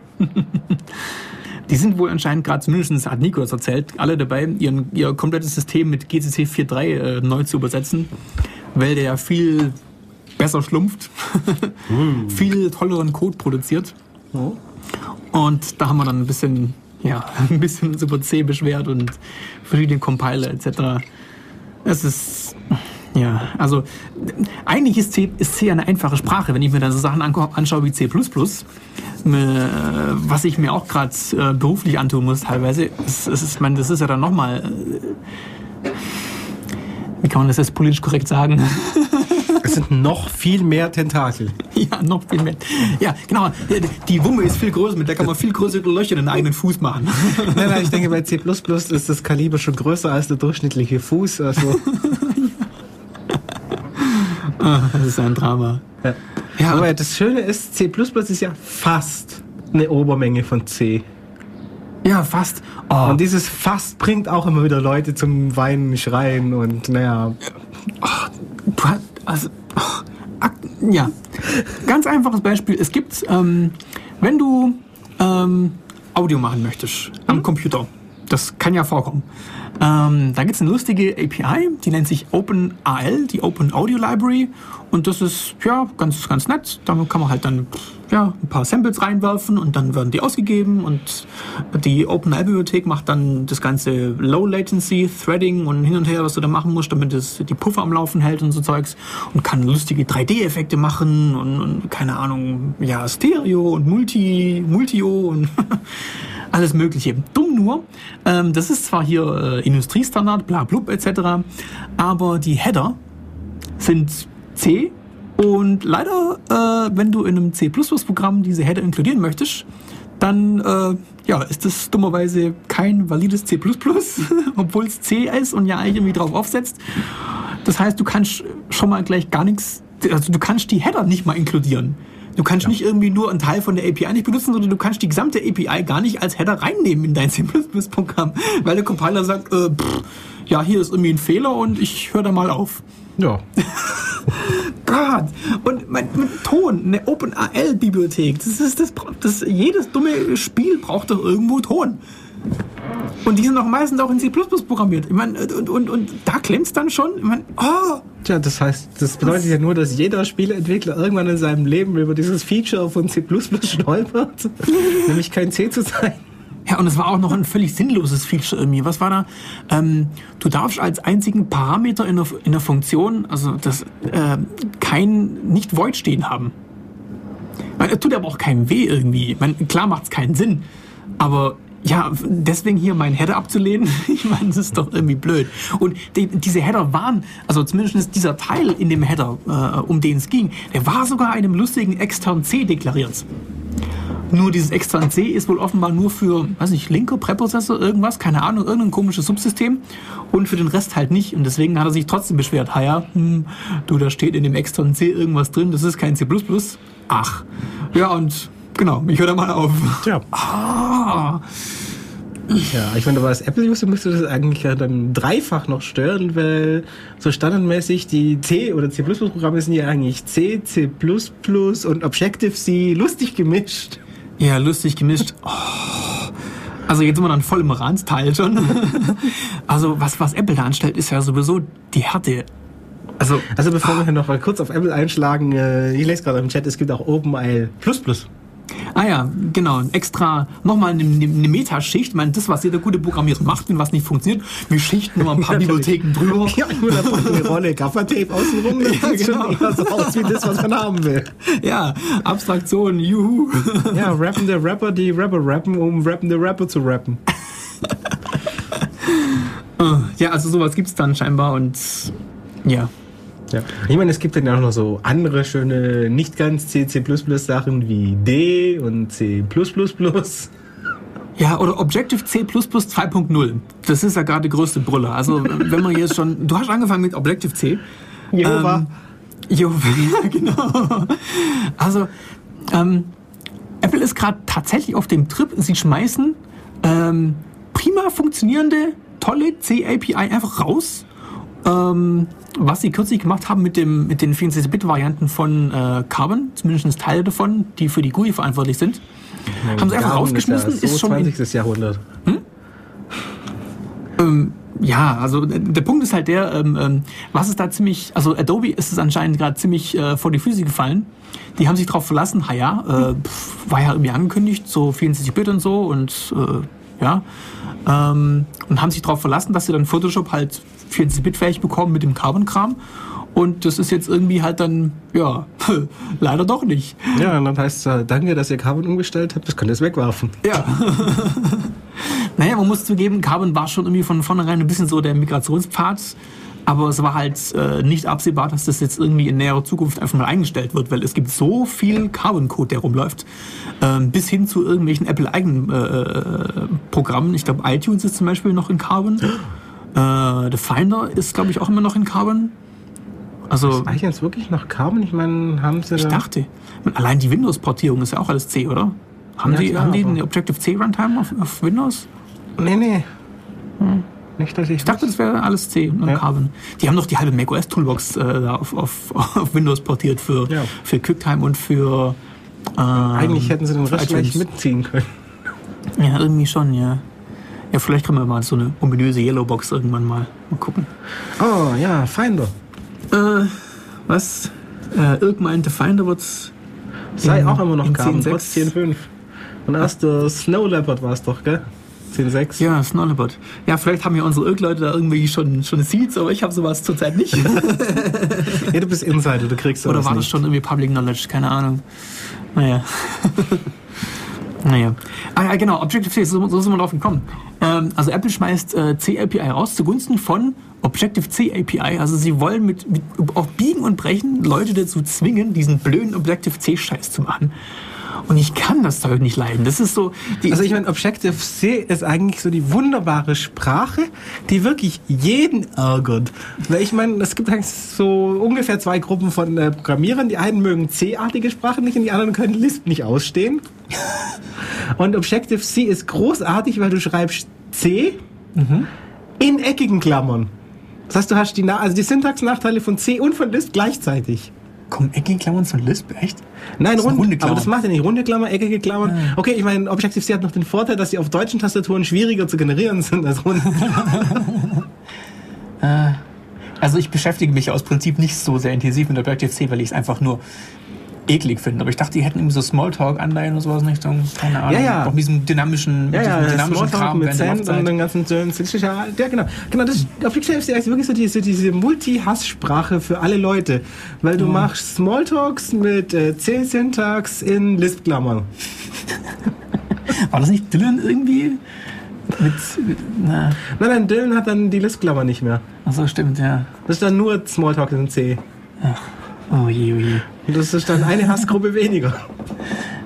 Die sind wohl anscheinend gerade, zumindest hat Nico das erzählt, alle dabei, ihren, ihr komplettes System mit GCC 4.3 äh, neu zu übersetzen, weil der ja viel besser schlumpft, mm. viel tolleren Code produziert. Oh. Und da haben wir dann ein bisschen, ja, ein bisschen uns über C beschwert und verschiedene Compiler etc. Es ist, ja, also eigentlich ist C, ist C eine einfache Sprache, wenn ich mir dann so Sachen anschaue wie C++, äh, was ich mir auch gerade äh, beruflich antun muss teilweise. Es ist, man, das ist ja dann nochmal... Äh, wie kann man das jetzt politisch korrekt sagen? Es sind noch viel mehr Tentakel. ja, noch viel mehr. Ja, genau. Die Wumme ist viel größer, mit der kann man viel größere Löcher in den eigenen Fuß machen. nein, nein, ich denke, bei C ist das Kaliber schon größer als der durchschnittliche Fuß. Also. das ist ein Drama. Ja. ja aber das Schöne ist, C ist ja fast eine Obermenge von C. Ja, fast. Oh. Und dieses fast bringt auch immer wieder Leute zum Weinen, Schreien und naja. Oh, also, oh, ja, ganz einfaches Beispiel. Es gibt, ähm, wenn du ähm, Audio machen möchtest am hm? Computer, das kann ja vorkommen. Ähm, da gibt es eine lustige API, die nennt sich OpenAL, die Open Audio Library. Und das ist ja ganz, ganz nett. Damit kann man halt dann ja, ein paar Samples reinwerfen und dann werden die ausgegeben und die OpenAL-Bibliothek macht dann das ganze Low Latency, Threading und hin und her, was du da machen musst, damit es die Puffer am Laufen hält und so Zeugs und kann lustige 3D-Effekte machen und, und, keine Ahnung, ja, Stereo und Multi, Multio und alles Mögliche. Nur, ähm, das ist zwar hier äh, Industriestandard, bla blub etc., aber die Header sind C und leider, äh, wenn du in einem C++-Programm diese Header inkludieren möchtest, dann äh, ja, ist das dummerweise kein valides C++, obwohl es C ist und ja eigentlich irgendwie drauf aufsetzt. Das heißt, du kannst schon mal gleich gar nichts, also du kannst die Header nicht mal inkludieren. Du kannst ja. nicht irgendwie nur einen Teil von der API nicht benutzen, sondern du kannst die gesamte API gar nicht als Header reinnehmen in dein C++-Programm, weil der Compiler sagt, äh, pff, ja, hier ist irgendwie ein Fehler und ich höre da mal auf. Ja. Gott! Und mein, mein Ton, eine OpenAL-Bibliothek, das ist das, das, jedes dumme Spiel braucht doch irgendwo Ton. Und die sind auch meistens auch in C programmiert. Ich meine, und, und, und da klemmt es dann schon. Ich meine, oh! Tja, das heißt, das bedeutet ja nur, dass jeder Spieleentwickler irgendwann in seinem Leben über dieses Feature von C stolpert, nämlich kein C zu sein. Ja, und es war auch noch ein völlig sinnloses Feature irgendwie. Was war da? Ähm, du darfst als einzigen Parameter in der, in der Funktion, also das, äh, kein, nicht Void stehen haben. Es tut aber auch keinem weh irgendwie. meine, klar macht es keinen Sinn, aber ja, deswegen hier meinen Header abzulehnen, ich meine, das ist doch irgendwie blöd. Und die, diese Header waren, also zumindest dieser Teil in dem Header, äh, um den es ging, der war sogar einem lustigen externen C deklariert. Nur dieses extra C ist wohl offenbar nur für, weiß nicht, linker Präprozessor, irgendwas, keine Ahnung, irgendein komisches Subsystem und für den Rest halt nicht. Und deswegen hat er sich trotzdem beschwert. Ha ja, hm, du, da steht in dem externen C irgendwas drin, das ist kein C++. Ach. Ja, und genau, ich höre da mal auf. Tja. Ah. Ja, ich meine, als Apple-User müsste das eigentlich dann dreifach noch stören, weil so standardmäßig die C- oder C++-Programme sind ja eigentlich C, C++ und Objective-C lustig gemischt. Ja, lustig gemischt. Oh. Also jetzt sind wir dann voll im Randsteil schon. also was, was Apple da anstellt, ist ja sowieso die Härte. Also, also bevor ah. wir hier noch mal kurz auf Apple einschlagen, äh, ich lese gerade im Chat, es gibt auch OpenIL++. Ah ja, genau. Extra nochmal eine, eine Metaschicht. Ich meine, das, was jeder gute Programmierer macht und was nicht funktioniert, wir schichten nur ein paar Bibliotheken drüber. Ja, nur eine Rolle Gaffertape außenrum. Das ja, sieht genau. schon so aus wie das, was man haben will. Ja, Abstraktion, juhu. Ja, rappende Rapper, die Rapper rappen, um rappende Rapper zu rappen. ja, also sowas gibt es dann scheinbar und ja. Ja. Ich meine, es gibt dann ja auch noch so andere schöne, nicht ganz C, C++ Sachen wie D und C++. Ja, oder Objective C++ 2.0. Das ist ja gerade der größte Brüller. Also, wenn man jetzt schon, du hast angefangen mit Objective C. Jehova. Ähm, Jehova, ja, genau. Also, ähm, Apple ist gerade tatsächlich auf dem Trip, sie schmeißen ähm, prima funktionierende, tolle C-API einfach raus. Ähm, was sie kürzlich gemacht haben mit, dem, mit den 64-Bit-Varianten von äh, Carbon, zumindest Teile davon, die für die GUI verantwortlich sind, ja, haben sie einfach rausgeschmissen. Ist, ja so ist schon 20. In, Jahrhundert. Hm? Ähm, ja, also der Punkt ist halt der, ähm, ähm, was ist da ziemlich, also Adobe ist es anscheinend gerade ziemlich äh, vor die Füße gefallen. Die haben sich darauf verlassen, ha ja, äh, pf, war ja irgendwie angekündigt, so 64-Bit und so und äh, ja, ähm, und haben sich darauf verlassen, dass sie dann Photoshop halt 64-Bit-fähig bekommen mit dem Carbon-Kram. Und das ist jetzt irgendwie halt dann, ja, leider doch nicht. Ja, und dann heißt es, danke, dass ihr Carbon umgestellt habt, das könnt ihr jetzt wegwerfen. Ja. naja, man muss zugeben, Carbon war schon irgendwie von vornherein ein bisschen so der Migrationspfad. aber es war halt äh, nicht absehbar, dass das jetzt irgendwie in näherer Zukunft einfach mal eingestellt wird, weil es gibt so viel Carbon-Code, der rumläuft, ähm, bis hin zu irgendwelchen Apple-eigenen äh, äh, Programmen. Ich glaube, iTunes ist zum Beispiel noch in Carbon. Äh, The Finder ist, glaube ich, auch immer noch in Carbon. Also, Ist iTunes wirklich noch Carbon? Ich meine, haben sie ich da... dachte, allein die Windows-Portierung ist ja auch alles C, oder? Haben Ja, die, klar, haben die eine Objective-C Runtime auf, auf Windows? Nee, nee. Nicht, dass ich... Ich dachte, das wäre alles C und Ja. Carbon. Die haben doch die halbe macOS Toolbox äh, da auf, auf, auf Windows portiert für, Ja. für QuickTime und für. Ähm, Eigentlich hätten sie den Rest gleich mitziehen können. Ja, irgendwie schon, ja. Ja, vielleicht kriegen wir mal so eine ominöse Yellowbox irgendwann mal. Mal gucken. Oh, ja, Finder. Äh, was? Äh, Irk meinte, Finder wird's. Sei in- auch immer noch Carbon, 10.6. trotz 10.5. Und erst der Snow Leopard war es doch, gell? 10.6. Ja, Snollebot. Ja, vielleicht haben ja unsere Irk-Leute da irgendwie schon, schon Seeds, aber ich habe sowas zurzeit nicht. Ja, du bist Insider, du kriegst Oder sowas war das nicht. schon irgendwie Public Knowledge? Keine Ahnung. Naja. Naja. Ah ja, genau, Objective-C, so, so sind wir drauf gekommen. Ähm, also Apple schmeißt äh, C-API raus zugunsten von Objective-C API. Also sie wollen mit, mit auf Biegen und Brechen Leute dazu zwingen, diesen blöden Objective-C-Scheiß zu machen. Und ich kann das Zeug nicht leiden. Das ist so. Also ich meine, Objective-C ist eigentlich so die wunderbare Sprache, die wirklich jeden ärgert. Weil ich meine, es gibt eigentlich so ungefähr zwei Gruppen von äh, Programmierern. Die einen mögen C-artige Sprachen nicht und die anderen können Lisp nicht ausstehen. Und Objective-C ist großartig, weil du schreibst C in eckigen Klammern. Das heißt, du hast die, Na also die Syntaxnachteile von C und von Lisp gleichzeitig. Kommen eckige Klammern von Lisp, echt? Nein, rund, runde aber Klammer. das macht ja nicht runde Klammer, eckige Klammern. Okay, ich meine, Objective-C hat noch den Vorteil, dass sie auf deutschen Tastaturen schwieriger zu generieren sind als runde Also ich beschäftige mich aus Prinzip nicht so sehr intensiv mit Objective-C, weil ich es einfach nur eklig finde. Aber ich dachte, die hätten irgendwie so Smalltalk-Anleihen oder sowas in Richtung, keine Ahnung. Ja, ja. Auch mit diesem dynamischen, Ja, ja, diesem dynamischen Smalltalk Kram mit Sand und den ganzen ist Ja, genau. genau das Objective-C ist wirklich so diese, diese Multi-Hass-Sprache für alle Leute. Weil du machst Smalltalks mit äh, C-Syntax in Lisp-Klammern. War das nicht Dylan irgendwie? Mit, mit na, Nein, nein, Dylan hat dann die Lisp-Klammer nicht mehr. achso, stimmt, ja. Das ist dann nur Smalltalk in C. Oh je, oh je. Und das ist dann eine Hassgruppe weniger.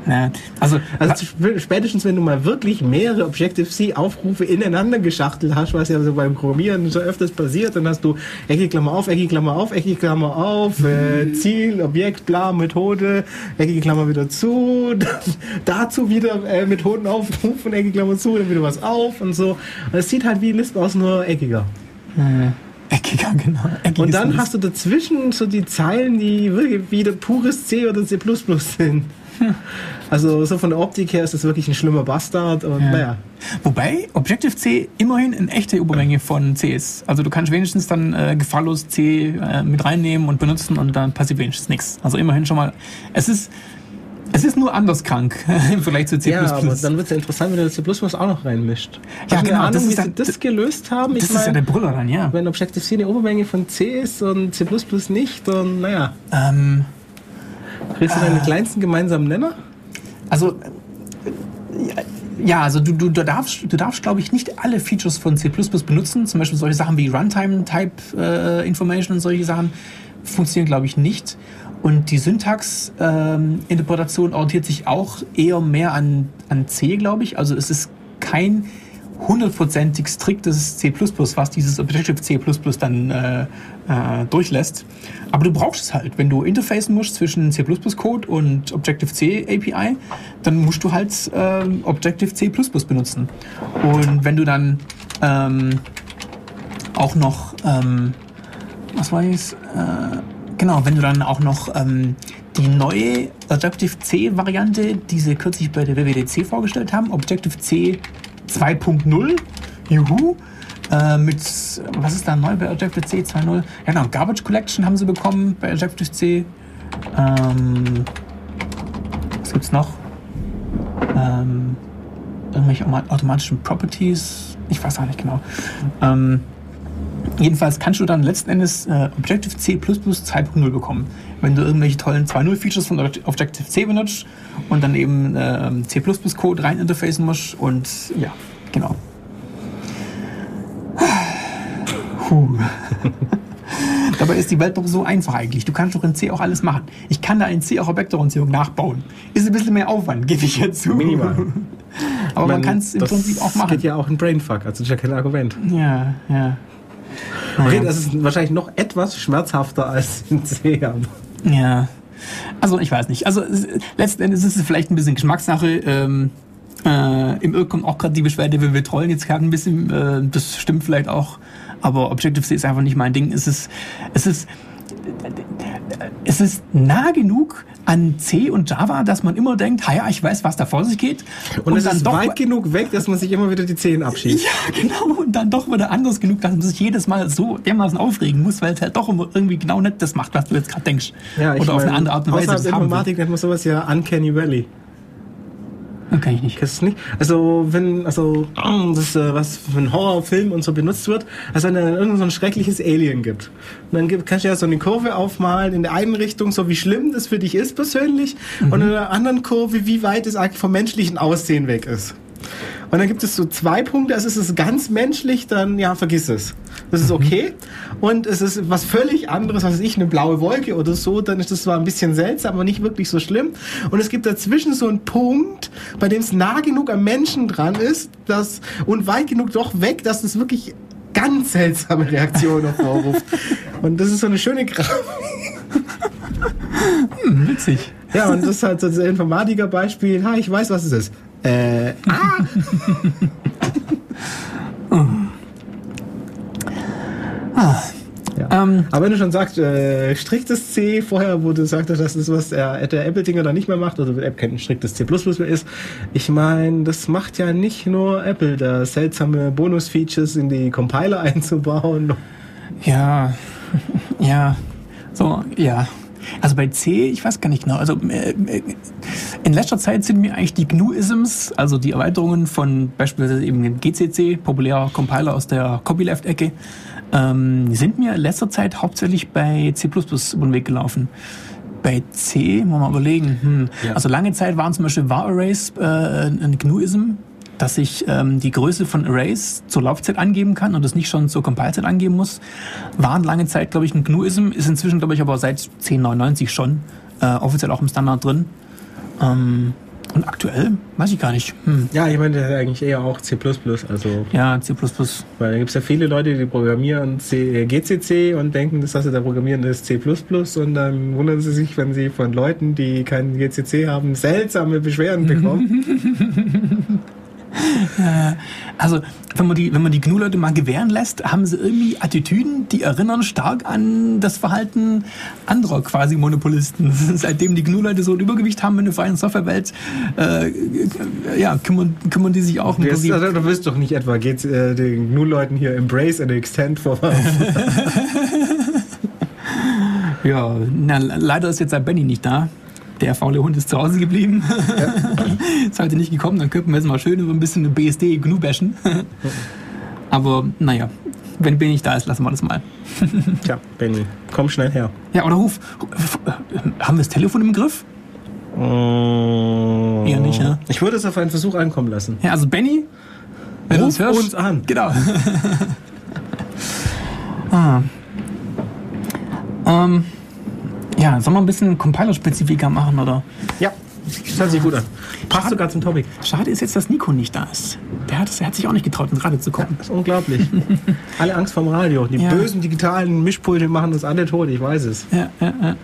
Na, also, Also sp- spätestens, wenn du mal wirklich mehrere Objective-C-Aufrufe ineinander geschachtelt hast, was ja so beim Programmieren so öfters passiert, dann hast du eckige Klammer auf, eckige Klammer auf, eckige Klammer auf, äh, Ziel, Objekt, bla, Methode, eckige Klammer wieder zu, dazu wieder äh, Methoden aufrufen, eckige Klammer zu, dann wieder was auf und so. Und es sieht halt wie Lisp aus, nur eckiger. Eckiger, genau. Eckiges Und dann Lisp. hast du dazwischen so die Zeilen, die wirklich wieder pures C oder C++ sind. Also so von der Optik her ist das wirklich ein schlimmer Bastard und Ja. naja. Wobei Objective-C immerhin eine echte Obermenge von C ist. Also du kannst wenigstens dann äh, gefahrlos C äh, mit reinnehmen und benutzen und dann passiert wenigstens nichts. Also immerhin schon mal. Es ist, es ist nur anders krank im Vergleich zu C++. Ja, aber dann wird es ja interessant, wenn du C++ auch noch reinmischt. Ja, Hast genau, Ahnung, das ist wie dann- sie das gelöst haben? das ich ist ja der Brüller dann, ja. wenn Objective-C eine Obermenge von C ist und C++ nicht, dann naja, Ähm, kriegst du deine kleinsten gemeinsamen Nenner? also, äh, ja, also du, du, du darfst, du darfst glaube ich, nicht alle Features von C++ benutzen. Zum Beispiel solche Sachen wie Runtime-Type-Information und solche Sachen funktionieren, glaube ich, nicht. Und die Syntax-Interpretation orientiert sich auch eher mehr an, an C, glaube ich. Also es ist kein hundertprozentig striktes C++, was dieses Objective C++ dann äh, äh, durchlässt. Aber du brauchst es halt. Wenn du interfacen musst zwischen C++-Code und Objective-C API, dann musst du halt ähm, Objective-C++ benutzen. Und wenn du dann ähm, auch noch, ähm, was war jetzt? Genau, wenn du dann auch noch ähm, die neue Objective-C-Variante, die sie kürzlich bei der WWDC vorgestellt haben, Objective-C 2.0, juhu, äh, mit, was ist da neu bei Objective-C 2.0? Ja genau, Garbage Collection haben sie bekommen bei Objective-C. Ähm, was gibt's noch? Ähm, irgendwelche automa- automatischen Properties, ich weiß auch nicht genau. Ähm, jedenfalls kannst du dann letzten Endes äh, Objective-C 2.0 bekommen, wenn du irgendwelche tollen 2.0-Features von Obje- Objective-C benutzt und dann eben ähm, C++-Code rein interfacen musst und ja, genau. Puh. Dabei ist die Welt doch so einfach eigentlich. Du kannst doch in C auch alles machen. Ich kann da in C auch Vektororientierung nachbauen. Ist ein bisschen mehr Aufwand, gebe ich jetzt zu. Minimal. Aber man Ich kann es im das Prinzip auch machen. geht ja auch ein Brainfuck, also das ist ja kein Argument. Ja, ja. Okay, das ist wahrscheinlich noch etwas schmerzhafter als in C. Ja. Also ich weiß nicht. Also es- letzten Endes ist es vielleicht ein bisschen Geschmackssache. Ähm, äh, Im Irk kommt auch gerade die Beschwerde, wir, wir trollen jetzt gerade ein bisschen. Äh, das stimmt vielleicht auch. Aber Objective-C ist einfach nicht mein Ding. Es ist, es ist, es ist nah genug an C und Java, dass man immer denkt, ja, ich weiß, was da vor sich geht. Und, es ist weit genug weg, dass man sich immer wieder die Zehen abschießt. ja, genau. Und dann doch wieder anders genug, dass man sich jedes Mal so dermaßen aufregen muss, weil es halt doch immer irgendwie genau nicht das macht, was du jetzt gerade denkst. Ja, ich Oder auf mein, eine andere Art und Weise. Außerhalb. Informatik nennt man sowas ja Uncanny Valley. Das kann ich nicht. Kennst du nicht? Also, wenn, also, das ist, äh, was für ein Horrorfilm und so benutzt wird, also wenn es irgend so ein schreckliches Alien gibt. Und dann gibt, kannst du ja so eine Kurve aufmalen in der einen Richtung, so wie schlimm das für dich ist persönlich, und in der anderen Kurve, wie weit es eigentlich vom menschlichen Aussehen weg ist. Und dann gibt es so zwei Punkte, also ist es ganz menschlich, dann ja, vergiss es. Das ist okay. Und es ist was völlig anderes, was weiß ich, eine blaue Wolke oder so, dann ist das zwar ein bisschen seltsam, aber nicht wirklich so schlimm. Und es gibt dazwischen so einen Punkt, bei dem es nah genug am Menschen dran ist, dass, und weit genug doch weg, dass es wirklich ganz seltsame Reaktionen hervorruft. Und das ist so eine schöne Grafik. Hm, witzig. Ja, und das ist halt so das Informatiker-Beispiel. Ha, ich weiß, was es ist. Äh, ah! Ja. Ähm, Aber wenn du schon sagst, äh, striktes C, vorher, wo du sagtest, das ist was der, der Apple-Dinger da nicht mehr macht, oder App kein striktes C++ mehr ist, ich meine, das macht ja nicht nur Apple, da seltsame Bonus-Features in die Compiler einzubauen. ja, ja, so, ja. Also bei C, ich weiß gar nicht genau. Also äh, äh, in letzter Zeit sind mir eigentlich die GNU-Isms, also die Erweiterungen von beispielsweise eben dem GCC, populärer Compiler aus der Copyleft-Ecke, ähm, sind mir in letzter Zeit hauptsächlich bei C++ über den Weg gelaufen. Bei C, muss man mal überlegen. Hm. Ja. Also lange Zeit waren zum Beispiel var Arrays äh, ein GNU-Ism, dass ich ähm, die Größe von Arrays zur Laufzeit angeben kann und das nicht schon zur Compile-Zeit angeben muss. Waren lange Zeit, glaube ich, ein GNU-Ism, ist inzwischen, glaube ich, aber seit 1099 schon äh, offiziell auch im Standard drin. Ähm, und aktuell weiß ich gar nicht. Hm. Ja, ich meine, das ist eigentlich eher auch C++, also, Ja, C++. weil da gibt es ja viele Leute, die programmieren C, äh, GCC und denken, das, was sie da programmieren, ist C++ und dann wundern sie sich, wenn sie von Leuten, die keinen GCC haben, seltsame Beschwerden bekommen. Also, wenn man die, wenn man die GNU-Leute mal gewähren lässt, haben sie irgendwie Attitüden, die erinnern stark an das Verhalten anderer quasi Monopolisten. Seitdem die GNU-Leute so ein Übergewicht haben in der freien Softwarewelt, äh, ja, kümmern, kümmern die sich auch im Das, Prinzip. also, du wirst doch nicht etwa geht's, äh, den GNU-Leuten hier Embrace and Extend vorwerfen. Ja, na, leider ist jetzt der Benny nicht da. Der faule Hund ist zu Hause geblieben. ist heute nicht gekommen, dann könnten wir jetzt mal schön über ein bisschen BSD GNU bashen. Aber naja, wenn Benny nicht da ist, lassen wir das mal. Tja, Benny, komm schnell her. Ja, oder ruf. haben wir das Telefon im Griff? Eher nicht, ne? Ich würde es auf einen Versuch ankommen lassen. Ja, also Benny, wenn du Ruf uns hörst. uns an. Genau. ah. ähm, ja, sollen wir ein bisschen Compiler-Spezifika machen, oder? Ja, das hört sich gut an. Passt sogar zum Topic. Schade ist jetzt, dass Nico nicht da ist. Der hat, der hat sich auch nicht getraut, ins Radio zu kommen. Das ist unglaublich. alle Angst vorm Radio. Die Ja. bösen digitalen Mischpulte machen uns alle tot, ich weiß es. Ja, ja, ja.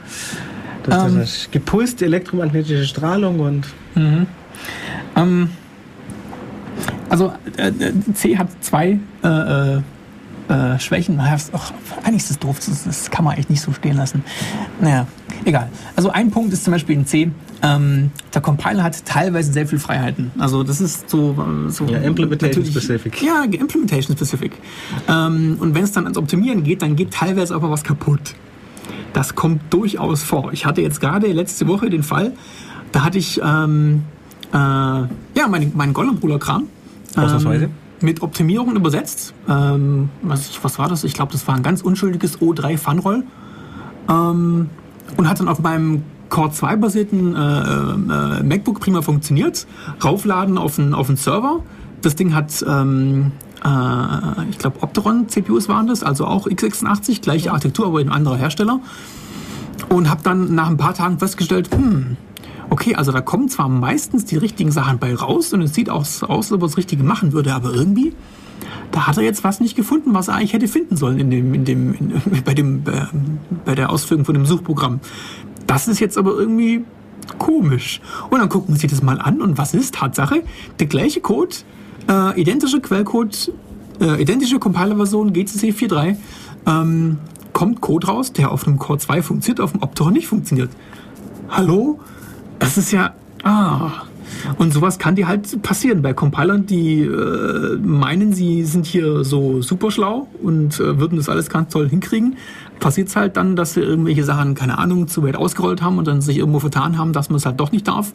Das, Ähm. das ist gepulste elektromagnetische Strahlung und Ähm, also äh, äh, C hat zwei äh, äh, Schwächen. Naja, ist auch, eigentlich ist das doof, das, das kann man echt nicht so stehen lassen. Naja, egal. Also ein Punkt ist zum Beispiel in C, ähm, der Compiler hat teilweise sehr viel Freiheiten. Also das ist so... äh, so Ja, Implementation natürlich- specific. Ja, Implementation Specific. Ähm, und wenn es dann ans Optimieren geht, dann geht teilweise auch mal was kaputt. Das kommt durchaus vor. Ich hatte jetzt gerade letzte Woche den Fall, da hatte ich ähm, äh, ja, meinen mein Gollum-Bruder-Kram Ausnahmsweise. Mit Optimierung übersetzt. Ähm, was, ich- was war das? Ich glaube, das war ein ganz unschuldiges O3 Funroll. Ähm, und hat dann auf meinem Core 2 basierten äh, äh, MacBook prima funktioniert. Raufladen auf den, auf Server. Das Ding hat ähm, äh, ich glaube Opteron-CPUs waren das, also auch x86, gleiche Architektur, aber ein anderer Hersteller. Und habe dann nach ein paar Tagen festgestellt, hm, okay, also da kommen zwar meistens die richtigen Sachen bei raus und es sieht auch aus, als ob er das Richtige machen würde, aber irgendwie, da hat er jetzt was nicht gefunden, was er eigentlich hätte finden sollen in dem, in dem, in, bei, dem, äh, bei der Ausführung von dem Suchprogramm. Das ist jetzt aber irgendwie komisch. Und dann gucken wir sich das mal an und was ist Tatsache? Der gleiche Code, äh, identischer Quellcode, äh, identische Compiler-Version GCC 4.3, ähm, kommt Code raus, der auf einem Core 2 funktioniert, auf dem Optron nicht funktioniert. Hallo? Das ist ja. Ah. Und sowas kann dir halt passieren bei Compilern, die äh, meinen, sie sind hier so super schlau und äh, würden das alles ganz toll hinkriegen. Passiert es halt dann, dass sie irgendwelche Sachen, keine Ahnung, zu weit ausgerollt haben und dann sich irgendwo vertan haben, dass man es halt doch nicht darf.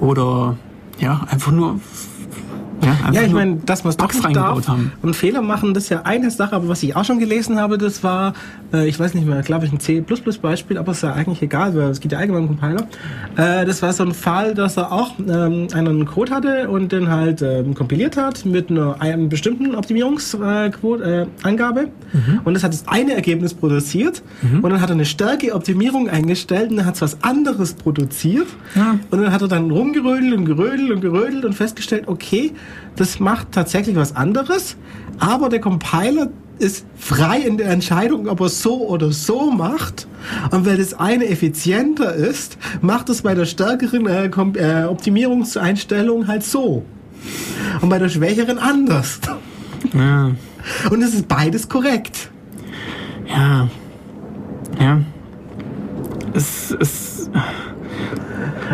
Oder ja, einfach nur ja, ja ich meine, dass wir es doch darf haben. und Fehler machen, das ist ja eine Sache, aber was ich auch schon gelesen habe, das war, äh, ich weiß nicht mehr, glaube ich, ein C++-Beispiel, aber es ist ja eigentlich egal, weil es geht ja allgemein um Compiler. Äh, das war so ein Fall, dass er auch ähm, einen Code hatte und den halt ähm, kompiliert hat mit einer, einer bestimmten Optimierungsangabe äh, mhm. und das hat das eine Ergebnis produziert mhm. und dann hat er eine Stärke-Optimierung eingestellt und dann hat es was anderes produziert ja. und dann hat er dann rumgerödelt und gerödelt und gerödelt und festgestellt, okay, das macht tatsächlich was anderes, aber der Compiler ist frei in der Entscheidung, ob er so oder so macht. Und weil das eine effizienter ist, macht es bei der stärkeren äh, äh, Optimierungseinstellung halt so. Und bei der schwächeren anders. Ja. Und es ist beides korrekt. Ja. Ja. Es ist.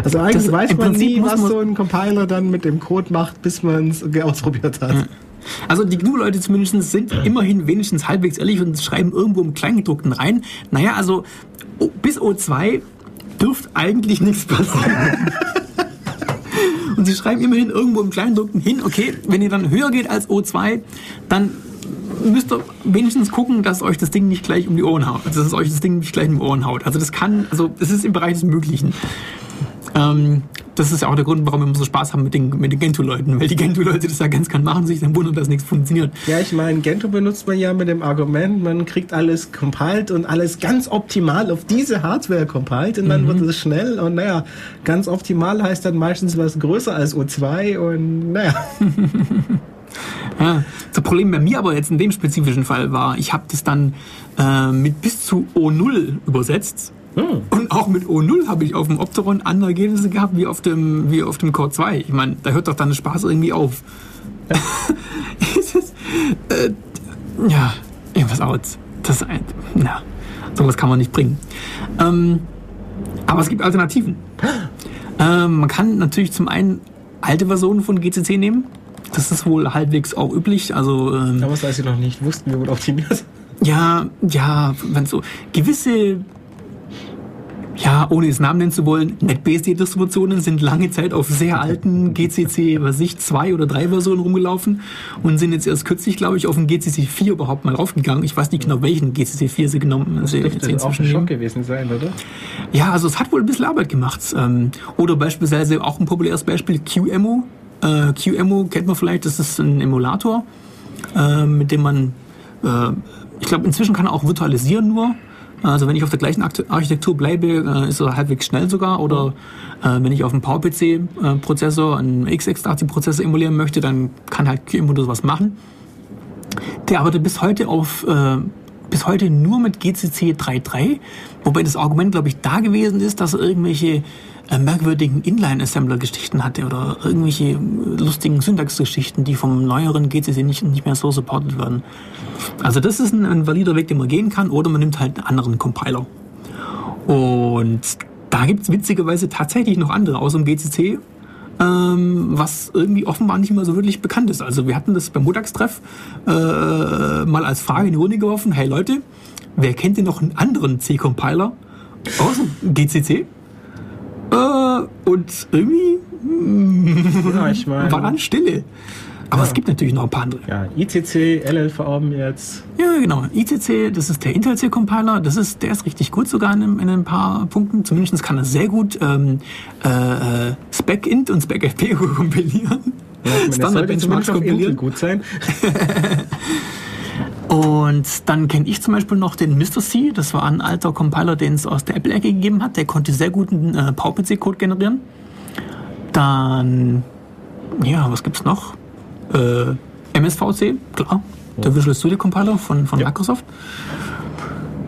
Also eigentlich das, weiß man nie, was so ein Compiler dann mit dem Code macht, bis man es ausprobiert hat. Also die GNU-Leute zumindest sind immerhin wenigstens halbwegs ehrlich und schreiben irgendwo im Kleingedruckten rein. Naja, also bis O2 dürfte eigentlich nichts passieren. und sie schreiben immerhin irgendwo im Kleingedruckten hin, okay, wenn ihr dann höher geht als O2, dann müsst ihr wenigstens gucken, dass euch das Ding nicht gleich um die Ohren haut. Also, dass es euch das Ding nicht gleich um die Ohren haut. Also das kann, also es ist im Bereich des Möglichen. Ähm, das ist ja auch der Grund, warum wir immer so Spaß haben mit den, mit den Gentoo-Leuten, weil die Gentoo-Leute das ja ganz kann machen, sich dann wundern, dass nichts funktioniert. Ja, ich meine, Gentoo benutzt man ja mit dem Argument, man kriegt alles compiled und alles ganz optimal auf diese Hardware compiled und dann mhm. wird es schnell und naja, ganz optimal heißt dann meistens was größer als O2 und naja. Ja, das Problem bei mir aber jetzt in dem spezifischen Fall war, ich habe das dann äh, mit bis zu O0 übersetzt hm. Und auch mit O0 habe ich auf dem Opteron andere Ergebnisse gehabt wie auf dem, wie auf dem Core 2. Ich meine, da hört doch dann der Spaß irgendwie auf. Ja, ist, äh, ja irgendwas aus. Das ist ein, ja, sowas kann man nicht bringen. Ähm, aber es gibt Alternativen. Ähm, man kann natürlich zum einen alte Versionen von GCC nehmen. Das ist wohl halbwegs auch üblich. Also, ähm, Damals, als sie noch nicht wussten, wie man optimiert. Ja, ja, wenn so gewisse ja, ohne es Namen nennen zu wollen, NetBSD-Distributionen sind lange Zeit auf sehr alten GCC, was ich, zwei oder drei Versionen rumgelaufen und sind jetzt erst kürzlich, glaube ich, auf den GCC 4 überhaupt mal raufgegangen. Ich weiß nicht genau, welchen GCC 4 sie genommen haben. Das dürfte auch ein Schock gewesen sein, oder? Ja, also es hat wohl ein bisschen Arbeit gemacht. Ähm, oder beispielsweise auch ein populäres Beispiel QEMU. Äh, QEMU kennt man vielleicht, das ist ein Emulator, äh, mit dem man, äh, ich glaube, inzwischen kann er auch virtualisieren nur. Also wenn ich auf der gleichen Architektur bleibe, äh, ist er halbwegs schnell sogar. Oder äh, wenn ich auf einem PowerPC-Prozessor, einen x86-Prozessor emulieren möchte, dann kann halt QEMU sowas machen. Der arbeitet bis heute auf äh, bis heute nur mit GCC 3.3, wobei das Argument, glaube ich, da gewesen ist, dass er irgendwelche äh, merkwürdigen Inline-Assembler-Geschichten hatte oder irgendwelche äh, lustigen Syntax-Geschichten, die vom neueren GCC nicht, nicht mehr so supported werden. Also das ist ein, ein valider Weg, den man gehen kann, oder man nimmt halt einen anderen Compiler. Und da gibt es witzigerweise tatsächlich noch andere aus dem GCC, ähm, was irgendwie offenbar nicht mehr so wirklich bekannt ist. Also wir hatten das beim Montagstreff äh, mal als Frage in die Runde geworfen, hey Leute, wer kennt denn noch einen anderen C-Compiler aus dem GCC? Äh, und irgendwie ja, ich mein, war dann Stille. Aber ja. es gibt natürlich noch ein paar andere. Ja, ICC, LLVM jetzt. Ja, genau. ICC, das ist der Intel C-Compiler. Das ist, der ist richtig gut sogar in, in ein paar Punkten. Zumindest kann er sehr gut ähm, äh, SpecInt und SpecFP kompilieren. Ja, Standard Benchmarks kompilieren. gut sein. Und dann kenne ich zum Beispiel noch den Mr. C. Das war ein alter Compiler, den es aus der Apple-Ecke gegeben hat. Der konnte sehr guten äh, PowerPC-Code generieren. Dann, ja, was gibt's noch? Äh, MSVC, klar. Der Visual Studio Compiler von, von Ja. Microsoft.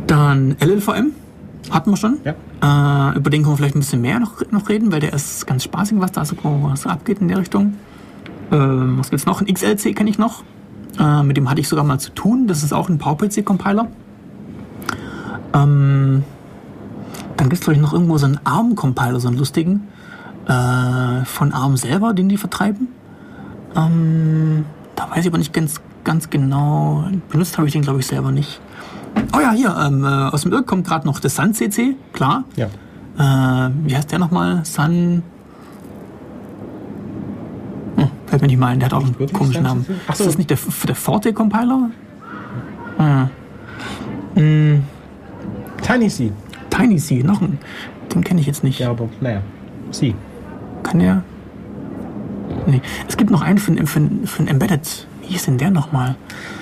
Dann LLVM, hatten wir schon. Ja. Äh, über den können wir vielleicht ein bisschen mehr noch, noch reden, weil der ist ganz spaßig, was da so, was abgeht in der Richtung. Ähm, was gibt's noch? Ein XLC kenne ich noch. Äh, mit dem hatte ich sogar mal zu tun. Das ist auch ein PowerPC-Compiler. Ähm, dann gibt es vielleicht noch irgendwo so einen ARM-Compiler, so einen lustigen. Äh, von ARM selber, den die vertreiben. Ähm, da weiß ich aber nicht ganz, ganz genau. Benutzt habe ich den, glaube ich, selber nicht. Oh ja, hier, ähm, äh, aus dem Irk kommt gerade noch der Sun CC, klar. Ja. Äh, wie heißt der nochmal? Sun. Fällt mir nicht mal ein, der hat auch einen wirklich komischen Namen. Ach Ist so. das nicht der, der Forte Compiler? Ah. Hm, Tiny C. Tiny C, noch ein. Den kenne ich jetzt nicht. Ja, aber naja. C. Kann der? Nee. Es gibt noch einen für, ein- für, für ein Embedded. Wie hieß denn der nochmal?